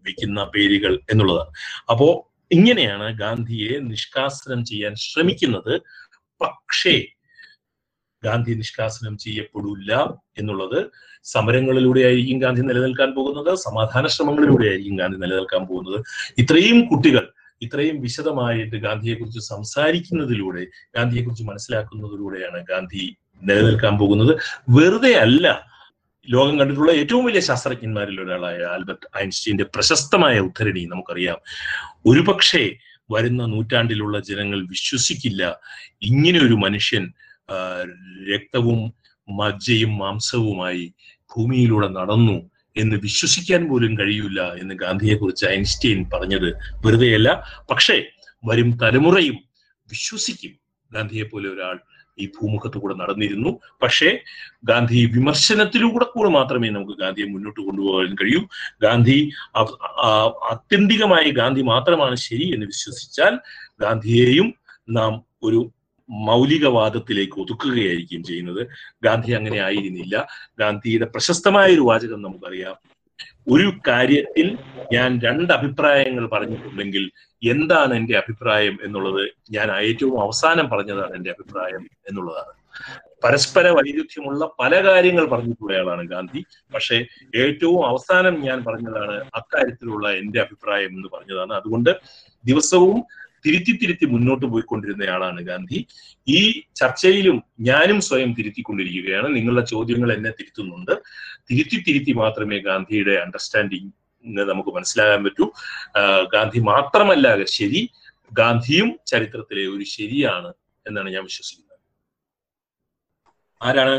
വെക്കുന്ന പേരുകൾ എന്നുള്ളതാണ്. അപ്പോ ഇങ്ങനെയാണ് ഗാന്ധിയെ നിഷ്കാസനം ചെയ്യാൻ ശ്രമിക്കുന്നത്. പക്ഷേ ഗാന്ധി നിഷ്കാസനം ചെയ്യപ്പെടില്ല എന്നുള്ളത് സമരങ്ങളിലൂടെ ആയിരിക്കും ഗാന്ധി നിലനിൽക്കാൻ പോകുന്നത് സമാധാന ശ്രമങ്ങളിലൂടെ ആയിരിക്കും ഗാന്ധി നിലനിൽക്കാൻ പോകുന്നത്. ഇത്രയും കുട്ടികൾ ഇത്രയും വിശദമായിട്ട് ഗാന്ധിയെക്കുറിച്ച് സംസാരിക്കുന്നതിലൂടെ ഗാന്ധിയെക്കുറിച്ച് മനസ്സിലാക്കുന്നതിലൂടെയാണ് ഗാന്ധി നിലനിൽക്കാൻ പോകുന്നത്. വെറുതെ അല്ല ലോകം കണ്ടിട്ടുള്ള ഏറ്റവും വലിയ ശാസ്ത്രജ്ഞന്മാരിൽ ഒരാളായ ആൽബർട്ട് ഐൻസ്റ്റീന്റെ പ്രശസ്തമായ ഉദ്ധരണി നമുക്കറിയാം. ഒരുപക്ഷെ വരുന്ന നൂറ്റാണ്ടിലുള്ള ജനങ്ങൾ വിശ്വസിക്കില്ല ഇങ്ങനെ ഒരു മനുഷ്യൻ രക്തവും മജ്ജയും മാംസവുമായി ഭൂമിയിലൂടെ നടന്നു എന്ന് വിശ്വസിക്കാൻ പോലും കഴിയില്ല എന്ന് ഗാന്ധിയെക്കുറിച്ച് ഐൻസ്റ്റീൻ പറഞ്ഞത് വെറുതെയല്ല. പക്ഷേ വരും തലമുറയും വിശ്വസിക്കും. ഗാന്ധിയെ പോലെ ഒരാൾ ഈ ഭൂമുഖത്ത് കൂടെ നടന്നിരുന്നു. പക്ഷേ ഗാന്ധി വിമർശനത്തിലൂടെ കൂടെ മാത്രമേ നമുക്ക് ഗാന്ധിയെ മുന്നോട്ട് കൊണ്ടുപോകാൻ കഴിയൂ. ഗാന്ധി ആത്യന്തികമായി ഗാന്ധി മാത്രമാണ് ശരി എന്ന് വിശ്വസിച്ചാൽ ഗാന്ധിയെയും നാം ഒരു മൗലികവാദത്തിലേക്ക് ഒതുക്കുകയായിരിക്കും ചെയ്യുന്നത്. ഗാന്ധി അങ്ങനെ ആയിരുന്നില്ല. ഗാന്ധിയുടെ പ്രശസ്തമായ ഒരു വാചകം നമുക്കറിയാം. ഒരു കാര്യത്തിൽ ഞാൻ രണ്ട് അഭിപ്രായങ്ങൾ പറഞ്ഞിട്ടുണ്ടെങ്കിൽ എന്താണ് എന്റെ അഭിപ്രായം എന്നുള്ളത് ഞാൻ ഏറ്റവും അവസാനം പറഞ്ഞതാണ് എന്റെ അഭിപ്രായം എന്നുള്ളതാണ്. പരസ്പര വൈരുദ്ധ്യമുള്ള പല കാര്യങ്ങൾ പറഞ്ഞിട്ടുള്ളയാളാണ് ഗാന്ധി. പക്ഷേ ഏറ്റവും അവസാനം ഞാൻ പറഞ്ഞതാണ് അക്കാര്യത്തിലുള്ള എന്റെ അഭിപ്രായം എന്ന് പറഞ്ഞതാണ്. അതുകൊണ്ട് ദിവസവും തിരുത്തി തിരുത്തി മുന്നോട്ട് പോയിക്കൊണ്ടിരുന്നയാളാണ് ഗാന്ധി. ഈ ചർച്ചയിലും ഞാനും സ്വയം തിരുത്തിക്കൊണ്ടിരിക്കുകയാണ്. നിങ്ങളുടെ ചോദ്യങ്ങൾ എന്നെ തിരുത്തുന്നുണ്ട്. തിരുത്തി തിരുത്തി മാത്രമേ ഗാന്ധിയുടെ അണ്ടർസ്റ്റാൻഡിങ് നമുക്ക് മനസ്സിലാകാൻ പറ്റൂ. ഗാന്ധി മാത്രമല്ല ശരി ഗാന്ധിയും ചരിത്രത്തിലെ ഒരു ശരിയാണ് എന്നാണ് ഞാൻ വിശ്വസിക്കുന്നത്. ആരാണ്?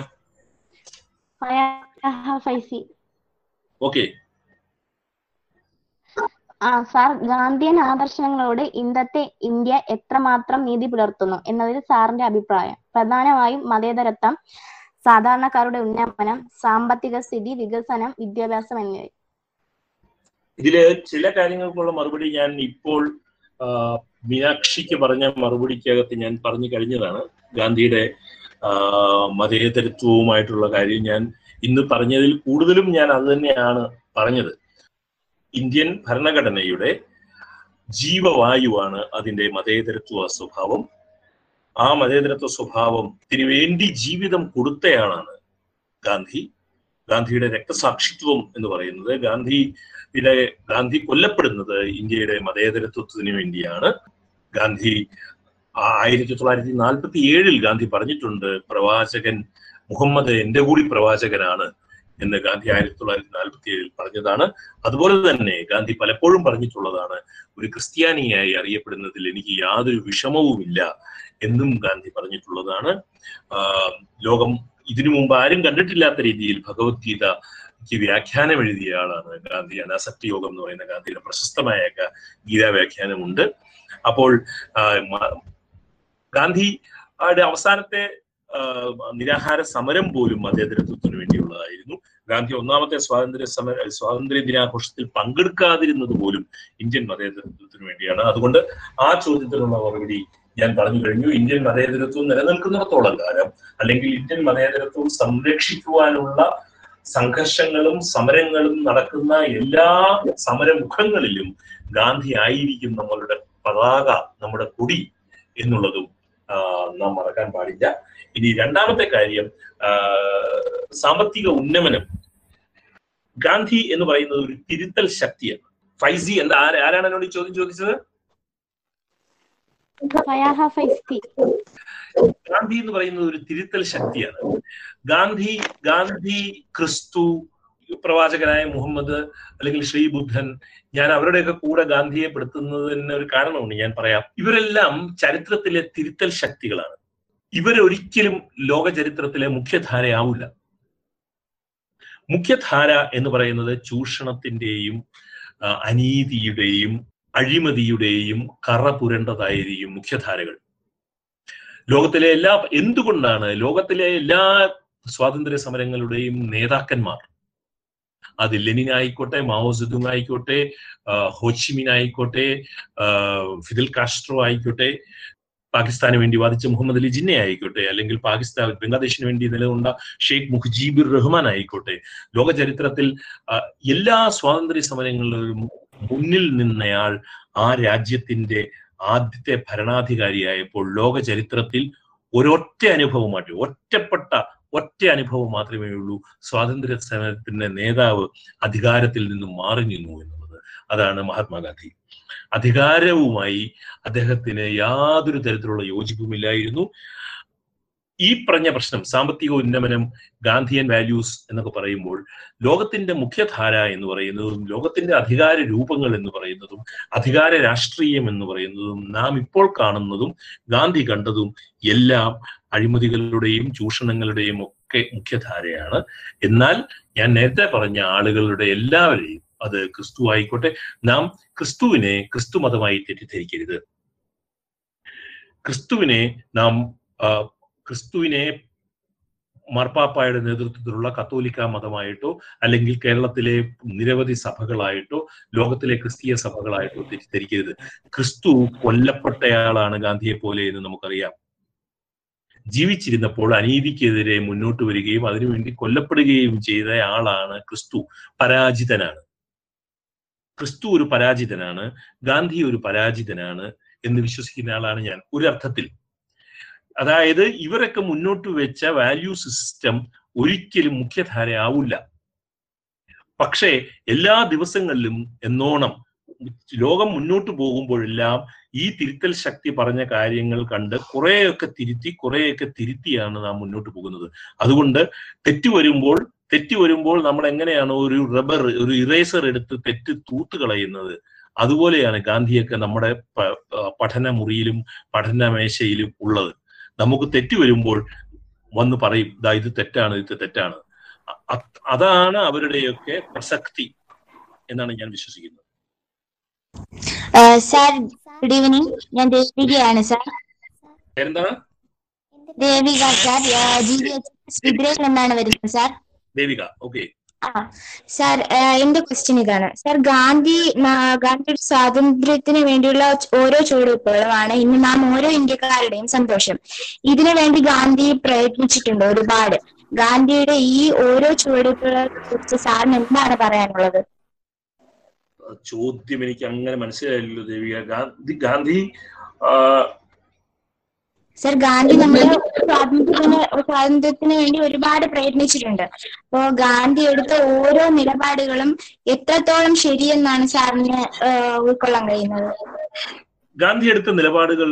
ഫൈസി. ഓക്കെ. ആ സാർ ഗാന്ധിയൻ ആദർശങ്ങളോട് ഇന്നത്തെ ഇന്ത്യ എത്രമാത്രം നീതി പുലർത്തുന്നു എന്നതിൽ സാറിന്റെ അഭിപ്രായം. പ്രധാനമായും മതേതരത്വം സാധാരണക്കാരുടെ ഉന്നമനം സാമ്പത്തിക സ്ഥിതി വികസനം വിദ്യാഭ്യാസം എന്നിവ. ഇതിൽ ചില കാര്യങ്ങൾക്കുള്ള മറുപടി ഞാൻ ഇപ്പോൾ മീനാക്ഷിക്ക് പറഞ്ഞ മറുപടിക്കകത്ത് ഞാൻ പറഞ്ഞു കഴിഞ്ഞതാണ്. ഗാന്ധിയുടെ മതേതരത്വവുമായിട്ടുള്ള കാര്യം ഞാൻ ഇന്ന് പറഞ്ഞതിൽ കൂടുതലും ഞാൻ അത് തന്നെയാണ് പറഞ്ഞത്. ഇന്ത്യൻ ഭരണഘടനയുടെ ജീവവായുവാണ് അതിന്റെ മതേതരത്വ സ്വഭാവം. ആ മതേതരത്വ സ്വഭാവം വേണ്ടി ജീവിതം കൊടുത്തയാളാണ് ഗാന്ധി. ഗാന്ധിയുടെ രക്തസാക്ഷിത്വം എന്ന് പറയുന്നത് ഗാന്ധിയുടെ ഗാന്ധി കൊല്ലപ്പെടുന്നത് ഇന്ത്യയുടെ മതേതരത്വത്തിന് വേണ്ടിയാണ്. ഗാന്ധി ആയിരത്തി തൊള്ളായിരത്തി നാൽപ്പത്തി ഏഴിൽ ഗാന്ധി പറഞ്ഞിട്ടുണ്ട് പ്രവാചകൻ മുഹമ്മദ് എന്റെ കൂടി പ്രവാചകനാണ്. എന്ന് ഗാന്ധി ആയിരത്തി തൊള്ളായിരത്തി നാൽപ്പത്തി ഏഴിൽ പറഞ്ഞതാണ്. അതുപോലെ തന്നെ ഗാന്ധി പലപ്പോഴും പറഞ്ഞിട്ടുള്ളതാണ് ഒരു ക്രിസ്ത്യാനിയായി അറിയപ്പെടുന്നതിൽ എനിക്ക് യാതൊരു വിഷമവുമില്ല എന്നും ഗാന്ധി പറഞ്ഞിട്ടുള്ളതാണ്. ലോകം ഇതിനു മുമ്പ് ആരും കണ്ടിട്ടില്ലാത്ത രീതിയിൽ ഭഗവത്ഗീത വ്യാഖ്യാനം എഴുതിയ ആളാണ് ഗാന്ധി അനാസക്തി യോഗം എന്ന് പറയുന്ന ഗാന്ധിയുടെ പ്രശസ്തമായ ഗീതാ വ്യാഖ്യാനമുണ്ട്. അപ്പോൾ ഗാന്ധി അവസാനത്തെ നിരാഹാര സമരം പോലും മതേതരത്വത്തിന് വേണ്ടിയുള്ളതായിരുന്നു. ഗാന്ധി ഒന്നാമത്തെ സ്വാതന്ത്ര്യ സമര സ്വാതന്ത്ര്യ ദിനാഘോഷത്തിൽ പങ്കെടുക്കാതിരുന്നത് പോലും ഇന്ത്യൻ മതേതരത്വത്തിന് വേണ്ടിയാണ്. അതുകൊണ്ട് ആ ചോദ്യത്തിനുള്ള മറുപടി ഞാൻ പറഞ്ഞു കഴിഞ്ഞു. ഇന്ത്യൻ മതേതരത്വം നിലനിൽക്കുന്നിടത്തോളം കാലം അല്ലെങ്കിൽ ഇന്ത്യൻ മതേതരത്വം സംരക്ഷിക്കുവാനുള്ള സംഘർഷങ്ങളും സമരങ്ങളും നടക്കുന്ന എല്ലാ സമരമുഖങ്ങളിലും ഗാന്ധി ആയിരിക്കും നമ്മളുടെ പതാക നമ്മുടെ കൊടി എന്നുള്ളതും നാം മറക്കാൻ പാടില്ല. ഇനി രണ്ടാമത്തെ കാര്യം സാമ്പത്തിക ഉന്നമനം ഗാന്ധി എന്ന് പറയുന്നത് ഒരു തിരുത്തൽ ശക്തിയാണ്. ഫൈസി എന്താ ആരാ- ആരാണ് എന്നോട് ചോദ്യം ചോദിച്ചത്? ഗാന്ധി എന്ന് പറയുന്നത് ഒരു തിരുത്തൽ ശക്തിയാണ്. ഗാന്ധി ഗാന്ധി ക്രിസ്തു പ്രവാചകനായ മുഹമ്മദ് അല്ലെങ്കിൽ ശ്രീ ബുദ്ധൻ ഞാൻ അവരുടെയൊക്കെ കൂടെ ഗാന്ധിയെ പെടുത്തുന്നതിന് ഒരു കാരണമുണ്ട് ഞാൻ പറയാം. ഇവരെല്ലാം ചരിത്രത്തിലെ തിരുത്തൽ ശക്തികളാണ്. ഇവരൊരിക്കലും ലോക ചരിത്രത്തിലെ മുഖ്യധാരയാവില്ല. മുഖ്യധാര എന്ന് പറയുന്നത് ചൂഷണത്തിന്റെയും അനീതിയുടെയും അഴിമതിയുടെയും കറ പുരണ്ടതായിരിക്കും മുഖ്യധാരകൾ. ലോകത്തിലെ എല്ലാ എന്തുകൊണ്ടാണ് ലോകത്തിലെ എല്ലാ സ്വാതന്ത്ര്യ സമരങ്ങളുടെയും നേതാക്കന്മാർ അത് ലെനിൻ ആയിക്കോട്ടെ മാവോ സെതുങ് ആയിക്കോട്ടെ ഹോച്ചിമിൻ ആയിക്കോട്ടെ ഫിദൽ കാസ്ട്രോ ആയിക്കോട്ടെ പാകിസ്ഥാന് വേണ്ടി വാദിച്ച മുഹമ്മദ് അലി ജിന്നെ ആയിക്കോട്ടെ അല്ലെങ്കിൽ പാകിസ്ഥാൻ ബംഗ്ലാദേശിന് വേണ്ടി നിലകൊണ്ട ഷെയ്ഖ് മുഖ്ജീബുർ റഹ്മാൻ ആയിക്കോട്ടെ. ലോക ചരിത്രത്തിൽ എല്ലാ സ്വാതന്ത്ര്യ സമരങ്ങളിലും മുന്നിൽ നിന്നയാൾ ആ രാജ്യത്തിന്റെ ആദ്യത്തെ ഭരണാധികാരിയായപ്പോൾ ലോക ചരിത്രത്തിൽ ഒരൊറ്റ അനുഭവമായിട്ട് ഒറ്റപ്പെട്ട ഒറ്റ അനുഭവം മാത്രമേ ഉള്ളൂ സ്വാതന്ത്ര്യ സമരത്തിന്റെ നേതാവ് അധികാരത്തിൽ നിന്നും മാറി നിന്നു എന്നുള്ളത് അതാണ് മഹാത്മാഗാന്ധി. അധികാരവുമായി അദ്ദേഹത്തിന് യാതൊരു തരത്തിലുള്ള യോജിപ്പുമില്ലായിരുന്നു. ഈ പറഞ്ഞ പ്രശ്നം സാമ്പത്തിക ഉന്നമനം ഗാന്ധിയൻ വാല്യൂസ് എന്നൊക്കെ പറയുമ്പോൾ ലോകത്തിന്റെ മുഖ്യധാര എന്ന് പറയുന്നതും ലോകത്തിന്റെ അധികാര രൂപങ്ങൾ എന്ന് പറയുന്നതും അധികാര രാഷ്ട്രീയം എന്ന് പറയുന്നതും നാം ഇപ്പോൾ കാണുന്നതും ഗാന്ധി കണ്ടതും എല്ലാം അഴിമതികളുടെയും ചൂഷണങ്ങളുടെയും ഒക്കെ മുഖ്യധാരയാണ്. എന്നാൽ ഞാൻ നേരത്തെ പറഞ്ഞ ആളുകളുടെ എല്ലാവരെയും അത് ക്രിസ്തു ആയിക്കോട്ടെ. നാം ക്രിസ്തുവിനെ ക്രിസ്തു മതമായി തെറ്റിദ്ധരിക്കരുത്. ക്രിസ്തുവിനെ നാം ക്രിസ്തുവിനെ മാർപ്പാപ്പായുടെ നേതൃത്വത്തിലുള്ള കത്തോലിക്ക മതമായിട്ടോ അല്ലെങ്കിൽ കേരളത്തിലെ നിരവധി സഭകളായിട്ടോ ലോകത്തിലെ ക്രിസ്തീയ സഭകളായിട്ടോ തെറ്റിദ്ധരിക്കരുത്. ക്രിസ്തു കൊല്ലപ്പെട്ടയാളാണ് ഗാന്ധിയെ പോലെ എന്ന് നമുക്കറിയാം. ജീവിച്ചിരുന്നപ്പോൾ അനീതിക്കെതിരെ മുന്നോട്ട് വരികയും അതിനുവേണ്ടി കൊല്ലപ്പെടുകയും ചെയ്ത ആളാണ് ക്രിസ്തു. പരാജിതനാണ്. ക്രിസ്തു ഒരു പരാജിതനാണ് ഗാന്ധി ഒരു പരാജിതനാണ് എന്ന് വിശ്വസിക്കുന്ന ആളാണ് ഞാൻ. ഒരു അർത്ഥത്തിൽ അതായത് ഇവരൊക്കെ മുന്നോട്ട് വെച്ച വാല്യൂ സിസ്റ്റം ഒരിക്കലും മുഖ്യധാരയാവില്ല. പക്ഷേ എല്ലാ ദിവസങ്ങളിലും എന്നോണം ലോകം മുന്നോട്ട് പോകുമ്പോഴെല്ലാം ഈ തിരുത്തൽ ശക്തി പറഞ്ഞ കാര്യങ്ങൾ കണ്ട് കുറെയൊക്കെ തിരുത്തി കുറെയൊക്കെ തിരുത്തിയാണ് നാം മുന്നോട്ട് പോകുന്നത്. അതുകൊണ്ട് തെറ്റ് വരുമ്പോൾ തെറ്റ് വരുമ്പോൾ നമ്മൾ എങ്ങനെയാണ് ഒരു റബ്ബർ ഒരു ഇറേസർ എടുത്ത് തെറ്റ് തൂത്ത് കളയുന്നത്? അതുപോലെയാണ് ഗാന്ധിയൊക്കെ നമ്മുടെ പഠന മുറിയിലും പഠന മേശയിലും ഉള്ളത്. നമുക്ക് തെറ്റ് വരുമ്പോൾ വന്ന് പറയും ഇതാ ഇത് തെറ്റാണ് ഇത് തെറ്റാണ്. അതാണ് അവരുടെയൊക്കെ പ്രസക്തി എന്നാണ് ഞാൻ വിശ്വസിക്കുന്നത്. സാർ ഗുഡ് ഈവനിങ് ഞാൻ ദേവികയാണ് സാർ. എന്താണ് Devika sir G V H എന്നാണ് വരുന്നത് സാർ. ദേവിക ഓക്കെ സാർ എന്റെ ക്വസ്റ്റ്യൻ ഇതാണ്. സാർ ഗാന്ധി ഗാന്ധിയുടെ സ്വാതന്ത്ര്യത്തിന് വേണ്ടിയുള്ള ഓരോ ചുവടുവെപ്പുകളുമാണ് ഇന്ന് നാം ഓരോ ഇന്ത്യക്കാരുടെയും സന്തോഷം. ഇതിനു വേണ്ടി ഗാന്ധി പ്രയത്നിച്ചിട്ടുണ്ട് ഒരുപാട്. ഗാന്ധിയുടെ ഈ ഓരോ ചുവടുവെപ്പുകളെ കുറിച്ച് സാറിന് എന്താണ് പറയാനുള്ളത്? ചോദ്യം എനിക്ക് അങ്ങനെ മനസ്സിലായില്ലല്ലോ ദേവിക. ഗാന്ധി ഗാന്ധി സർ ഗാന്ധി നമ്മുടെ സ്വാതന്ത്ര്യത്തിന് സ്വാതന്ത്ര്യത്തിന് വേണ്ടി ഒരുപാട് പ്രയത്നിച്ചിട്ടുണ്ട്. അപ്പോ ഗാന്ധി എടുത്ത ഓരോ നിലപാടുകളും എത്രത്തോളം ശരിയെന്നാണ് സാറിന് ഉൾക്കൊള്ളാൻ കഴിയുന്നത്? ഗാന്ധി എടുത്ത നിലപാടുകൾ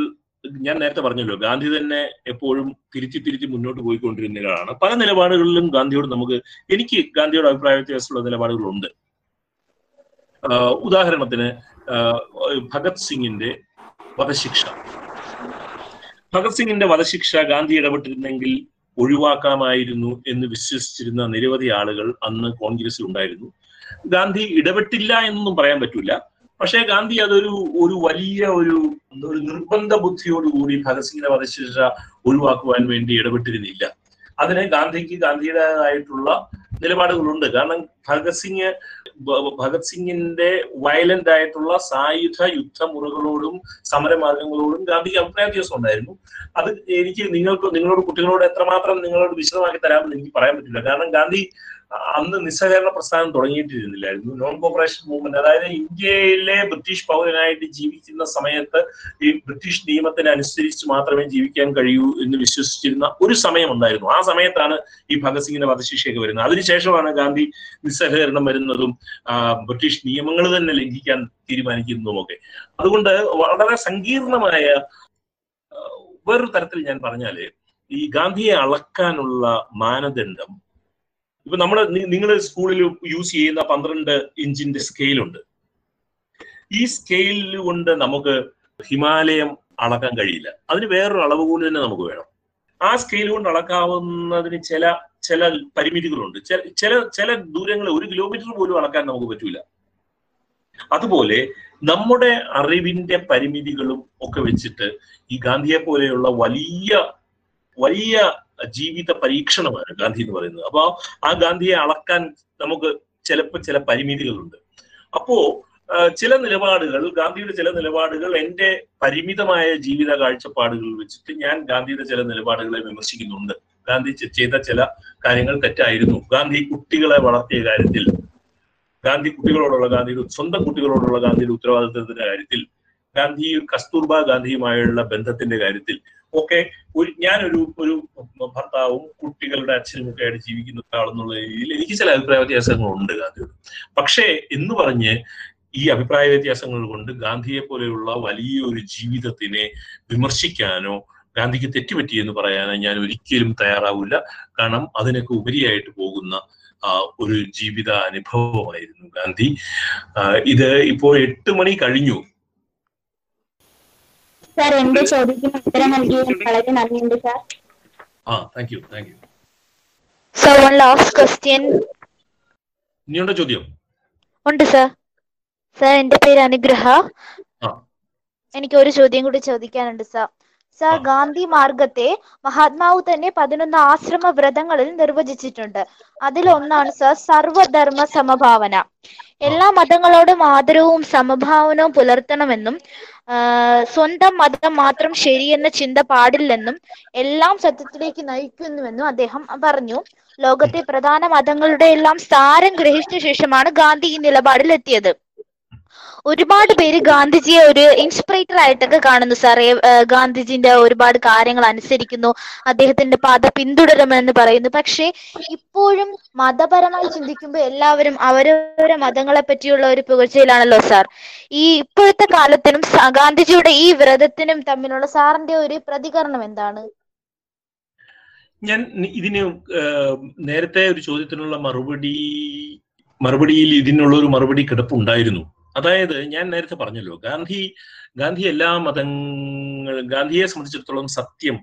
ഞാൻ നേരത്തെ പറഞ്ഞല്ലോ. ഗാന്ധി തന്നെ എപ്പോഴും തിരിച്ച് തിരിച്ച് മുന്നോട്ട് പോയിക്കൊണ്ടിരുന്നതാണ് പല നിലപാടുകളിലും ഗാന്ധിയോട് നമുക്ക് എനിക്ക് ഗാന്ധിയോട് അഭിപ്രായ വ്യത്യാസമുള്ള നിലപാടുകളുണ്ട്. ഉദാഹരണത്തിന് ഭഗത് സിംഗിന്റെ വധശിക്ഷ. ഭഗത് സിംഗിന്റെ വധശിക്ഷ ഗാന്ധി ഇടപെട്ടിരുന്നെങ്കിൽ ഒഴിവാക്കാമായിരുന്നു എന്ന് വിശ്വസിച്ചിരുന്ന നിരവധി ആളുകൾ അന്ന് കോൺഗ്രസിൽ ഉണ്ടായിരുന്നു. ഗാന്ധി ഇടപെട്ടില്ല എന്നൊന്നും പറയാൻ പറ്റൂല. പക്ഷേ ഗാന്ധി അതൊരു ഒരു വലിയ ഒരു ഒരു നിർബന്ധ ബുദ്ധിയോടുകൂടി ഭഗത് സിംഗിന്റെ വധശിക്ഷ ഒഴിവാക്കുവാൻ വേണ്ടി ഇടപെട്ടിരുന്നില്ല. അതിന് ഗാന്ധിക്ക് ഗാന്ധിയുടേതായിട്ടുള്ള നിലപാടുകളുണ്ട്. കാരണം ഭഗത് സിംഗ് ഭഗത് സിംഗിന്റെ വയലന്റ് ആയിട്ടുള്ള സായുധ യുദ്ധമുറകളോടും സമരമാർഗങ്ങളോടും ഗാന്ധിക്ക് അഭിപ്രായ വ്യത്യാസം ഉണ്ടായിരുന്നു. അത് എനിക്ക് നിങ്ങൾക്ക് നിങ്ങളോട് കുട്ടികളോട് എത്രമാത്രം നിങ്ങളോട് വിശദമാക്കി തരാമെന്ന് എനിക്ക് പറയാൻ പറ്റില്ല. കാരണം ഗാന്ധി അന്ന് നിസ്സഹകരണ പ്രസ്ഥാനം തുടങ്ങിയിട്ടിരുന്നില്ലായിരുന്നു. നോൺ കോപ്പറേഷൻ മൂവ്മെന്റ് അതായത് ഇന്ത്യയിലെ ബ്രിട്ടീഷ് പൗരനായിട്ട് ജീവിക്കുന്ന സമയത്ത് ഈ ബ്രിട്ടീഷ് നിയമത്തിനനുസരിച്ച് മാത്രമേ ജീവിക്കാൻ കഴിയൂ എന്ന് വിശ്വസിച്ചിരുന്ന ഒരു സമയം ഉണ്ടായിരുന്നു. ആ സമയത്താണ് ഈ ഭഗത് സിംഗിന്റെ വധശിക്ഷയൊക്കെ വരുന്നത്. അതിനുശേഷമാണ് ഗാന്ധി നിസ്സഹകരണം വരുന്നതും ബ്രിട്ടീഷ് നിയമങ്ങൾ തന്നെ ലംഘിക്കാൻ തീരുമാനിക്കുന്നതുമൊക്കെ. അതുകൊണ്ട് വളരെ സങ്കീർണമായ വേറൊരു തരത്തിൽ ഞാൻ പറഞ്ഞാൽ ഈ ഗാന്ധിയെ അളക്കാനുള്ള മാനദണ്ഡം ഇപ്പൊ നമ്മൾ നിങ്ങൾ സ്കൂളിൽ യൂസ് ചെയ്യുന്ന പന്ത്രണ്ട് ഇഞ്ചിന്റെ സ്കെയിലുണ്ട്. ഈ സ്കെയിൽ കൊണ്ട് നമുക്ക് ഹിമാലയം അളക്കാൻ കഴിയില്ല. അതിന് വേറൊരു അളവ് കൂടി തന്നെ നമുക്ക് വേണം. ആ സ്കെയിൽ കൊണ്ട് അളക്കാവുന്നതിന് ചില ചില പരിമിതികളുണ്ട്. ചില ചില ദൂരങ്ങൾ ഒരു കിലോമീറ്റർ പോലും അളക്കാൻ നമുക്ക് പറ്റൂല. അതുപോലെ നമ്മുടെ അറിവിന്റെ പരിമിതികളും ഒക്കെ വെച്ചിട്ട് ഈ ഗാന്ധിയെ പോലെയുള്ള വലിയ വലിയ ജീവിത പരീക്ഷണമാണ് ഗാന്ധി എന്ന് പറയുന്നത്. അപ്പോൾ ആ ഗാന്ധിയെ അളക്കാൻ നമുക്ക് ചിലപ്പോൾ ചില പരിമിതികളുണ്ട്. അപ്പോ ചില നിലപാടുകൾ ഗാന്ധിയുടെ ചില നിലപാടുകൾ എന്റെ പരിമിതമായ ജീവിത കാഴ്ചപ്പാടുകൾ വെച്ചിട്ട് ഞാൻ ഗാന്ധിയുടെ ചില നിലപാടുകളെ വിമർശിക്കുന്നുണ്ട്. ഗാന്ധി ചെയ്ത ചില കാര്യങ്ങൾ തെറ്റായിരുന്നു. ഗാന്ധി കുട്ടികളെ വളർത്തിയ കാര്യത്തിൽ ഗാന്ധി കുട്ടികളോടുള്ള ഗാന്ധിയുടെ സ്വന്തം കുട്ടികളോടുള്ള ഗാന്ധിയുടെ ഉത്തരവാദിത്തത്തിന്റെ കാര്യത്തിൽ ഗാന്ധി കസ്തൂർബ ഗാന്ധിയുമായുള്ള ബന്ധത്തിന്റെ കാര്യത്തിൽ ഒക്കെ ഒരു ഞാനൊരു ഒരു ഭർത്താവും കുട്ടികളുടെ അച്ഛനും ഒക്കെ ആയിട്ട് ജീവിക്കുന്ന ഒരാളെന്നുള്ള രീതിയിൽ എനിക്ക് ചില അഭിപ്രായ വ്യത്യാസങ്ങളുണ്ട് ഗാന്ധിയോട്. പക്ഷേ എന്ന് പറഞ്ഞ് ഈ അഭിപ്രായ വ്യത്യാസങ്ങൾ കൊണ്ട് ഗാന്ധിയെ പോലെയുള്ള വലിയൊരു ജീവിതത്തിനെ വിമർശിക്കാനോ ഗാന്ധിക്ക് തെറ്റുപറ്റി എന്ന് പറയാനോ ഞാൻ ഒരിക്കലും തയ്യാറാവില്ല. കാരണം അതിനൊക്കെ ഉപരിയായിട്ട് പോകുന്ന ഒരു ജീവിത അനുഭവമായിരുന്നു ഗാന്ധി ഇത് ഇപ്പോൾ എട്ട് മണി കഴിഞ്ഞു. സാർ എന്റെ ചോദ്യത്തിന് ഉത്തരം നൽകിയതിന് വളരെ നന്ദിയുണ്ട് സാർ. ആ thank you thank you sir one last question ഇനിയുണ്ടോ ചോദ്യം? ഉണ്ട് സർ സർ എന്റെ പേര് അനുഗ്രഹ. ആ. എനിക്ക് ഒരു ചോദ്യം കൂടി ചോദിക്കാനുണ്ട് സർ സർ ഗാന്ധി മാർഗത്തെ മഹാത്മാവ് തന്നെ പതിനൊന്ന് ആശ്രമ വ്രതങ്ങളിൽ നിർവചിച്ചിട്ടുണ്ട്. അതിലൊന്നാണ് സർ സർവധർമ്മ സമഭാവന. എല്ലാ മതങ്ങളോടും ആദരവും സമഭാവനവും പുലർത്തണമെന്നും സ്വന്തം മതം മാത്രം ശരിയെന്ന ചിന്ത പാടില്ലെന്നും എല്ലാം സത്യത്തിലേക്ക് നയിക്കുന്നുവെന്നും അദ്ദേഹം പറഞ്ഞു. ലോകത്തെ പ്രധാന മതങ്ങളുടെ എല്ലാം സാരം ഗ്രഹിച്ച ശേഷമാണ് ഗാന്ധി ഈ നിലപാടിൽ എത്തിയത് ഒരുപാട് പേര് ഗാന്ധിജിയെ ഒരു ഇൻസ്പിറേറ്റർ ആയിട്ടൊക്കെ കാണുന്നു സാറേ. ഗാന്ധിജിന്റെ ഒരുപാട് കാര്യങ്ങൾ അനുസരിക്കുന്നു. അദ്ദേഹത്തിന്റെ പാത പിന്തുടരുമെന്ന് പറയുന്നു. പക്ഷേ ഇപ്പോഴും മതപരമായി ചിന്തിക്കുമ്പോൾ എല്ലാവരും അവരവരെ മതങ്ങളെ പറ്റിയുള്ള ഒരു പുകഴ്ചയിലാണല്ലോ സാർ. ഈ ഇപ്പോഴത്തെ കാലത്തിനും ഗാന്ധിജിയുടെ ഈ വ്രതത്തിനും തമ്മിലുള്ള സാറിന്റെ ഒരു പ്രതികരണം എന്താണ്? ഞാൻ ഇതിന് നേരത്തെ ഒരു ചോദ്യത്തിനുള്ള മറുപടി മറുപടിയിൽ ഇതിനുള്ള ഒരു മറുപടി കിടപ്പുണ്ടായിരുന്നു. അതായത് ഞാൻ നേരത്തെ പറഞ്ഞല്ലോ ഗാന്ധി ഗാന്ധി എല്ലാ മതങ്ങൾ ഗാന്ധിയെ സംബന്ധിച്ചിടത്തോളം സത്യം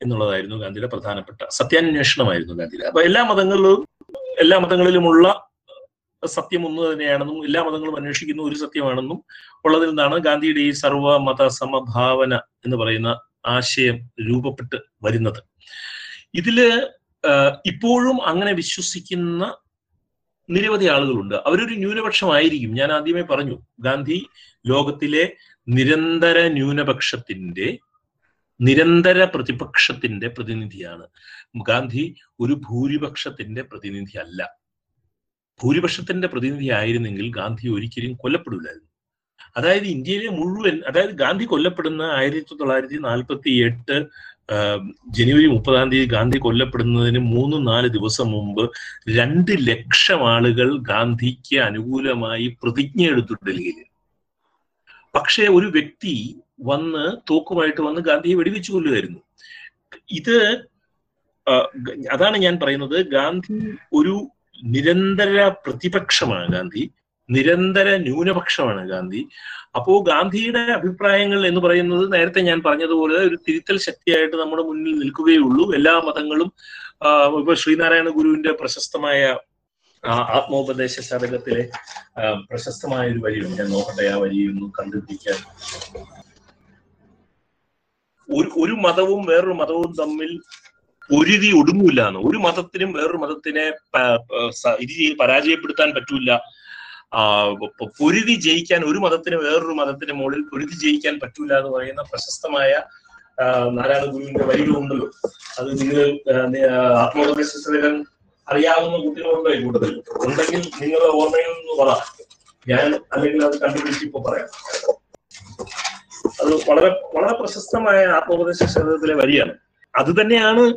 എന്നുള്ളതായിരുന്നു ഗാന്ധിയുടെ പ്രധാനപ്പെട്ട സത്യാന്വേഷണമായിരുന്നു ഗാന്ധിയുടെ. അപ്പൊ എല്ലാ മതങ്ങളിലും എല്ലാ മതങ്ങളിലുമുള്ള സത്യം ഒന്ന് തന്നെയാണെന്നും എല്ലാ മതങ്ങളും അന്വേഷിക്കുന്ന ഒരു സത്യമാണെന്നും ഉള്ളതിൽ നിന്നാണ് ഗാന്ധിയുടെ ഈ സർവ മത സമഭാവന എന്ന് പറയുന്ന ആശയം രൂപപ്പെട്ട് വരുന്നത്. ഇതിൽ ഇപ്പോഴും അങ്ങനെ വിശ്വസിക്കുന്ന നിരവധി ആളുകളുണ്ട്. അവരൊരു ന്യൂനപക്ഷമായിരിക്കും. ഞാൻ ആദ്യമേ പറഞ്ഞു ഗാന്ധി ലോകത്തിലെ നിരന്തര ന്യൂനപക്ഷത്തിന്റെ നിരന്തര പ്രതിപക്ഷത്തിന്റെ പ്രതിനിധിയാണ്. ഗാന്ധി ഒരു ഭൂരിപക്ഷത്തിന്റെ പ്രതിനിധി അല്ല ഭൂരിപക്ഷത്തിന്റെ പ്രതിനിധി ആയിരുന്നെങ്കിൽ ഗാന്ധി ഒരിക്കലും കൊല്ലപ്പെടില്ലായിരുന്നു. അതായത് ഇന്ത്യയിലെ മുഴുവൻ അതായത് ഗാന്ധി കൊല്ലപ്പെടുന്ന ആയിരത്തി തൊള്ളായിരത്തി നാൽപ്പത്തി എട്ട് ജനുവരി മുപ്പതാം തീയതി ഗാന്ധി കൊല്ലപ്പെടുന്നതിന് മൂന്ന് നാല് ദിവസം മുമ്പ് രണ്ട് ലക്ഷം ആളുകൾ ഗാന്ധിക്ക് അനുകൂലമായി പ്രതിജ്ഞ എടുത്തു ഡൽഹിയിൽ. പക്ഷേ ഒരു വ്യക്തി വന്ന് തോക്കുമായിട്ട് വന്ന് ഗാന്ധിയെ വെടിവെച്ചു കൊല്ലുമായിരുന്നു ഇത് അതാണ് ഞാൻ പറയുന്നത്. ഗാന്ധി ഒരു നിരന്തര പ്രതിപക്ഷമാണ് ഗാന്ധി. നിരന്തര ന്യൂനപക്ഷമാണ് ഗാന്ധി. അപ്പോ ഗാന്ധിയുടെ അഭിപ്രായങ്ങൾ എന്ന് പറയുന്നത് നേരത്തെ ഞാൻ പറഞ്ഞതുപോലെ ഒരു തിരുത്തൽ ശക്തിയായിട്ട് നമ്മുടെ മുന്നിൽ നിൽക്കുകയുള്ളൂ. എല്ലാ മതങ്ങളും ഇപ്പൊ ശ്രീനാരായണ ഗുരുവിന്റെ പ്രശസ്തമായ ആത്മോപദേശ ശതകത്തിലെ പ്രശസ്തമായ ഒരു വരിയുണ്ട് ഞാൻ നോക്കട്ടെ ആ വരി ഒന്ന് കണ്ടുപിടിക്കാൻ. ഒരു ഒരു മതവും വേറൊരു മതവും തമ്മിൽ ഒരുതി ഒടുങ്ങൂല എന്ന്. ഒരു മതത്തിനും വേറൊരു മതത്തിനെ പരാജയപ്പെടുത്താൻ പറ്റൂല. പൊരുതി ജയിക്കാൻ ഒരു മതത്തിന് വേറൊരു മതത്തിന് മുകളിൽ പൊരുതി ജയിക്കാൻ പറ്റൂല എന്ന് പറയുന്ന പ്രശസ്തമായ നാരായണ ഗുരുവിന്റെ വരികളുണ്ടല്ലോ അത് നിങ്ങൾ ആത്മോപദേശം അറിയാവുന്ന കുട്ടികളുണ്ടോ ഈ കൂട്ടത്തിൽ? ഉണ്ടെങ്കിൽ നിങ്ങളുടെ ഓർമ്മയിൽ നിന്ന് പറ. ഞാൻ അല്ലെങ്കിൽ അത് കണ്ടുപിടിച്ച് ഇപ്പൊ പറയാം. അത് വളരെ വളരെ പ്രശസ്തമായ ആത്മോപദേശ ശതകത്തിലെ വരിയാണ്. അത് തന്നെയാണ്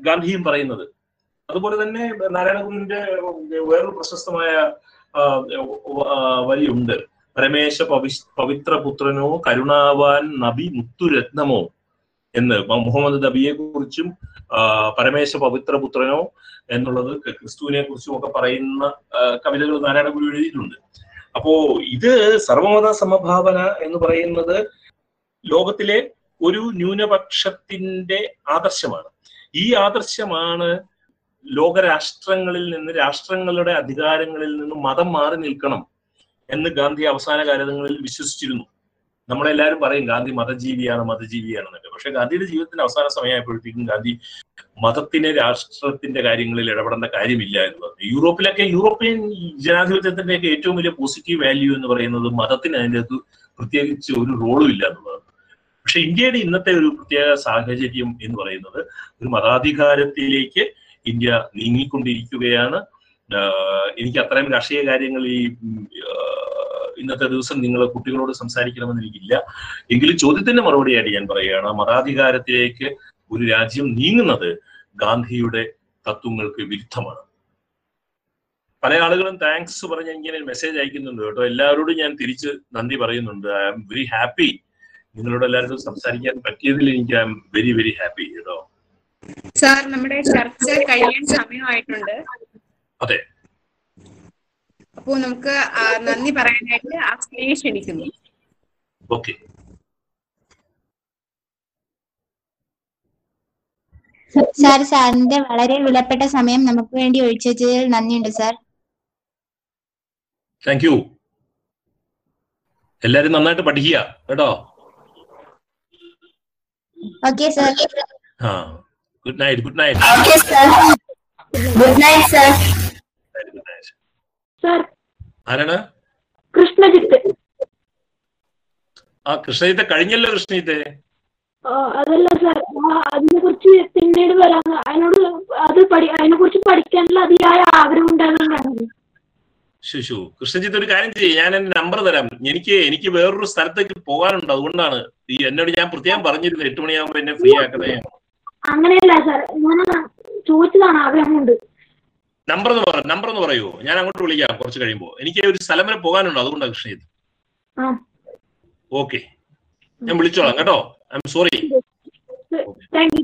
ഗാന്ധിയും പറയുന്നത്. അതുപോലെ തന്നെ നാരായണ ഗുരുവിന്റെ വേറൊരു പ്രശസ്തമായ വരിയുണ്ട് പരമേശ പവി പവിത്ര പുത്രനോ കരുണാവാൻ നബി മുത്തുരത്നമോ എന്ന് മുഹമ്മദ് നബിയെ കുറിച്ചും പരമേശ പവിത്ര പുത്രനോ എന്നുള്ളത് ക്രിസ്തുവിനെ കുറിച്ചും ഒക്കെ പറയുന്ന കവിതകൾ നാരായണ ഗുരു എഴുതിയിട്ടുണ്ട് അപ്പോ ഇത് സർവമത സമഭാവന എന്ന് പറയുന്നത് ലോകത്തിലെ ഒരു ന്യൂനപക്ഷത്തിന്റെ ആദർശമാണ്. ഈ ആദർശമാണ് ലോകരാഷ്ട്രങ്ങളിൽ നിന്ന് രാഷ്ട്രങ്ങളുടെ അധികാരങ്ങളിൽ നിന്ന് മതം മാറി നിൽക്കണം എന്ന് ഗാന്ധി അവസാന കാലങ്ങളിൽ വിശ്വസിച്ചിരുന്നു. നമ്മളെല്ലാവരും പറയും ഗാന്ധി മതജീവിയാണ് മതജീവിയാണെന്നൊക്കെ പക്ഷെ ഗാന്ധിയുടെ ജീവിതത്തിന്റെ അവസാന സമയമായപ്പോഴത്തേക്കും ഗാന്ധി മതത്തിന് രാഷ്ട്രത്തിന്റെ കാര്യങ്ങളിൽ ഇടപെടേണ്ട കാര്യമില്ല എന്ന് പറഞ്ഞു. യൂറോപ്പിലൊക്കെ യൂറോപ്യൻ ജനാധിപത്യത്തിന്റെ ജനാധിപത്യത്തിന്റെയൊക്കെ ഏറ്റവും വലിയ പോസിറ്റീവ് വാല്യൂ എന്ന് പറയുന്നത് മതത്തിന് അതിന്റെ അകത്ത് പ്രത്യേകിച്ച് ഒരു റോളും ഇല്ല എന്നുള്ളതാണ് പക്ഷെ ഇന്ത്യയുടെ ഇന്നത്തെ ഒരു പ്രത്യേക സാഹചര്യം എന്ന് പറയുന്നത് ഒരു മതാധികാരത്തിലേക്ക് ഇന്ത്യ നീങ്ങിക്കൊണ്ടിരിക്കുകയാണ്. എനിക്ക് അത്രയും രാഷ്ട്രീയ കാര്യങ്ങൾ ഈ ഇന്നത്തെ ദിവസം നിങ്ങൾ കുട്ടികളോട് സംസാരിക്കണമെന്ന് എനിക്കില്ല. എങ്കിലും ചോദ്യത്തിന്റെ മറുപടിയായിട്ട് ഞാൻ പറയുകയാണ്. മതാധികാരത്തിലേക്ക് ഒരു രാജ്യം നീങ്ങുന്നത് ഗാന്ധിയുടെ തത്വങ്ങൾക്ക് വിരുദ്ധമാണ്. പല ആളുകളും താങ്ക്സ് പറഞ്ഞ് ഇങ്ങനെ മെസ്സേജ് അയക്കുന്നുണ്ട് കേട്ടോ. എല്ലാവരോടും ഞാൻ തിരിച്ച് നന്ദി പറയുന്നുണ്ട്. ഐ ആം വെരി ഹാപ്പി നിങ്ങളോട് എല്ലാവരോടും സംസാരിക്കാൻ പറ്റിയതിൽ എനിക്ക് I am very very happy കേട്ടോ. സാർ നമ്മുടെ ചർച്ച കഴിയാൻ സമയമായിട്ടുണ്ട്. അതെ. അപ്പോ നമുക്ക് നന്ദി പറയാനായിട്ട് അസ്ലിയെ ക്ഷണിക്കുന്നു. ഓക്കെ. സാർ സാറിന്റെ വളരെ വിലപ്പെട്ട സമയം നമുക്ക് വേണ്ടി ഒഴിച്ചതിൽ നന്ദിയുണ്ട് സാർ. താങ്ക് യു എല്ലാരും നന്നായിട്ട് പഠിക്കുക കേട്ടോ? ഓക്കെ സാർ ആ. Good night. Good night. Okay, sir. Good night, sir. Good night sir ആരാണ്? കൃഷ്ണജിത്ത്. ആ കൃഷ്ണജിത്ത് കഴിഞ്ഞല്ലോ കൃഷ്ണജിത്ത്. അതല്ല സാർ അതിനെ കുറിച്ച് പിന്നീട് വരാം. അതിനോട് അത് പഠി അതിനെ കുറിച്ച് പഠിക്കാനുള്ള അതിയായ ആഗ്രഹം ഉണ്ടാകുന്നതാണ് ശുശു കൃഷ്ണജിത്ത് ഒരു കാര്യം ചെയ്യും. ഞാൻ എന്റെ നമ്പർ തരാം. എനിക്ക് എനിക്ക് വേറൊരു സ്ഥലത്തേക്ക് പോകാനുണ്ട്. അതുകൊണ്ടാണ് ഈ എന്നോട് ഞാൻ പ്രത്യേകം പറഞ്ഞിരുന്നു എട്ട് മണിയാകുമ്പോ എന്നെ ഫ്രീ ആക്കണേ. അങ്ങനെയല്ല സാർ ഞാൻ ചോദിച്ചതാണ് ആഗ്രഹമുണ്ട് നമ്പർ എന്ന് പറ നമ്പർ എന്ന് പറയുമോ ഞാൻ അങ്ങോട്ട് വിളിക്കാം കുറച്ച് കഴിയുമ്പോൾ എനിക്ക് ഒരു സ്ഥലം വരെ പോകാനുണ്ട് അതുകൊണ്ടാണ് കൃഷ്ണ ചെയ്ത് ഓക്കെ ഞാൻ വിളിച്ചോളാം കേട്ടോ? I am sorry thank you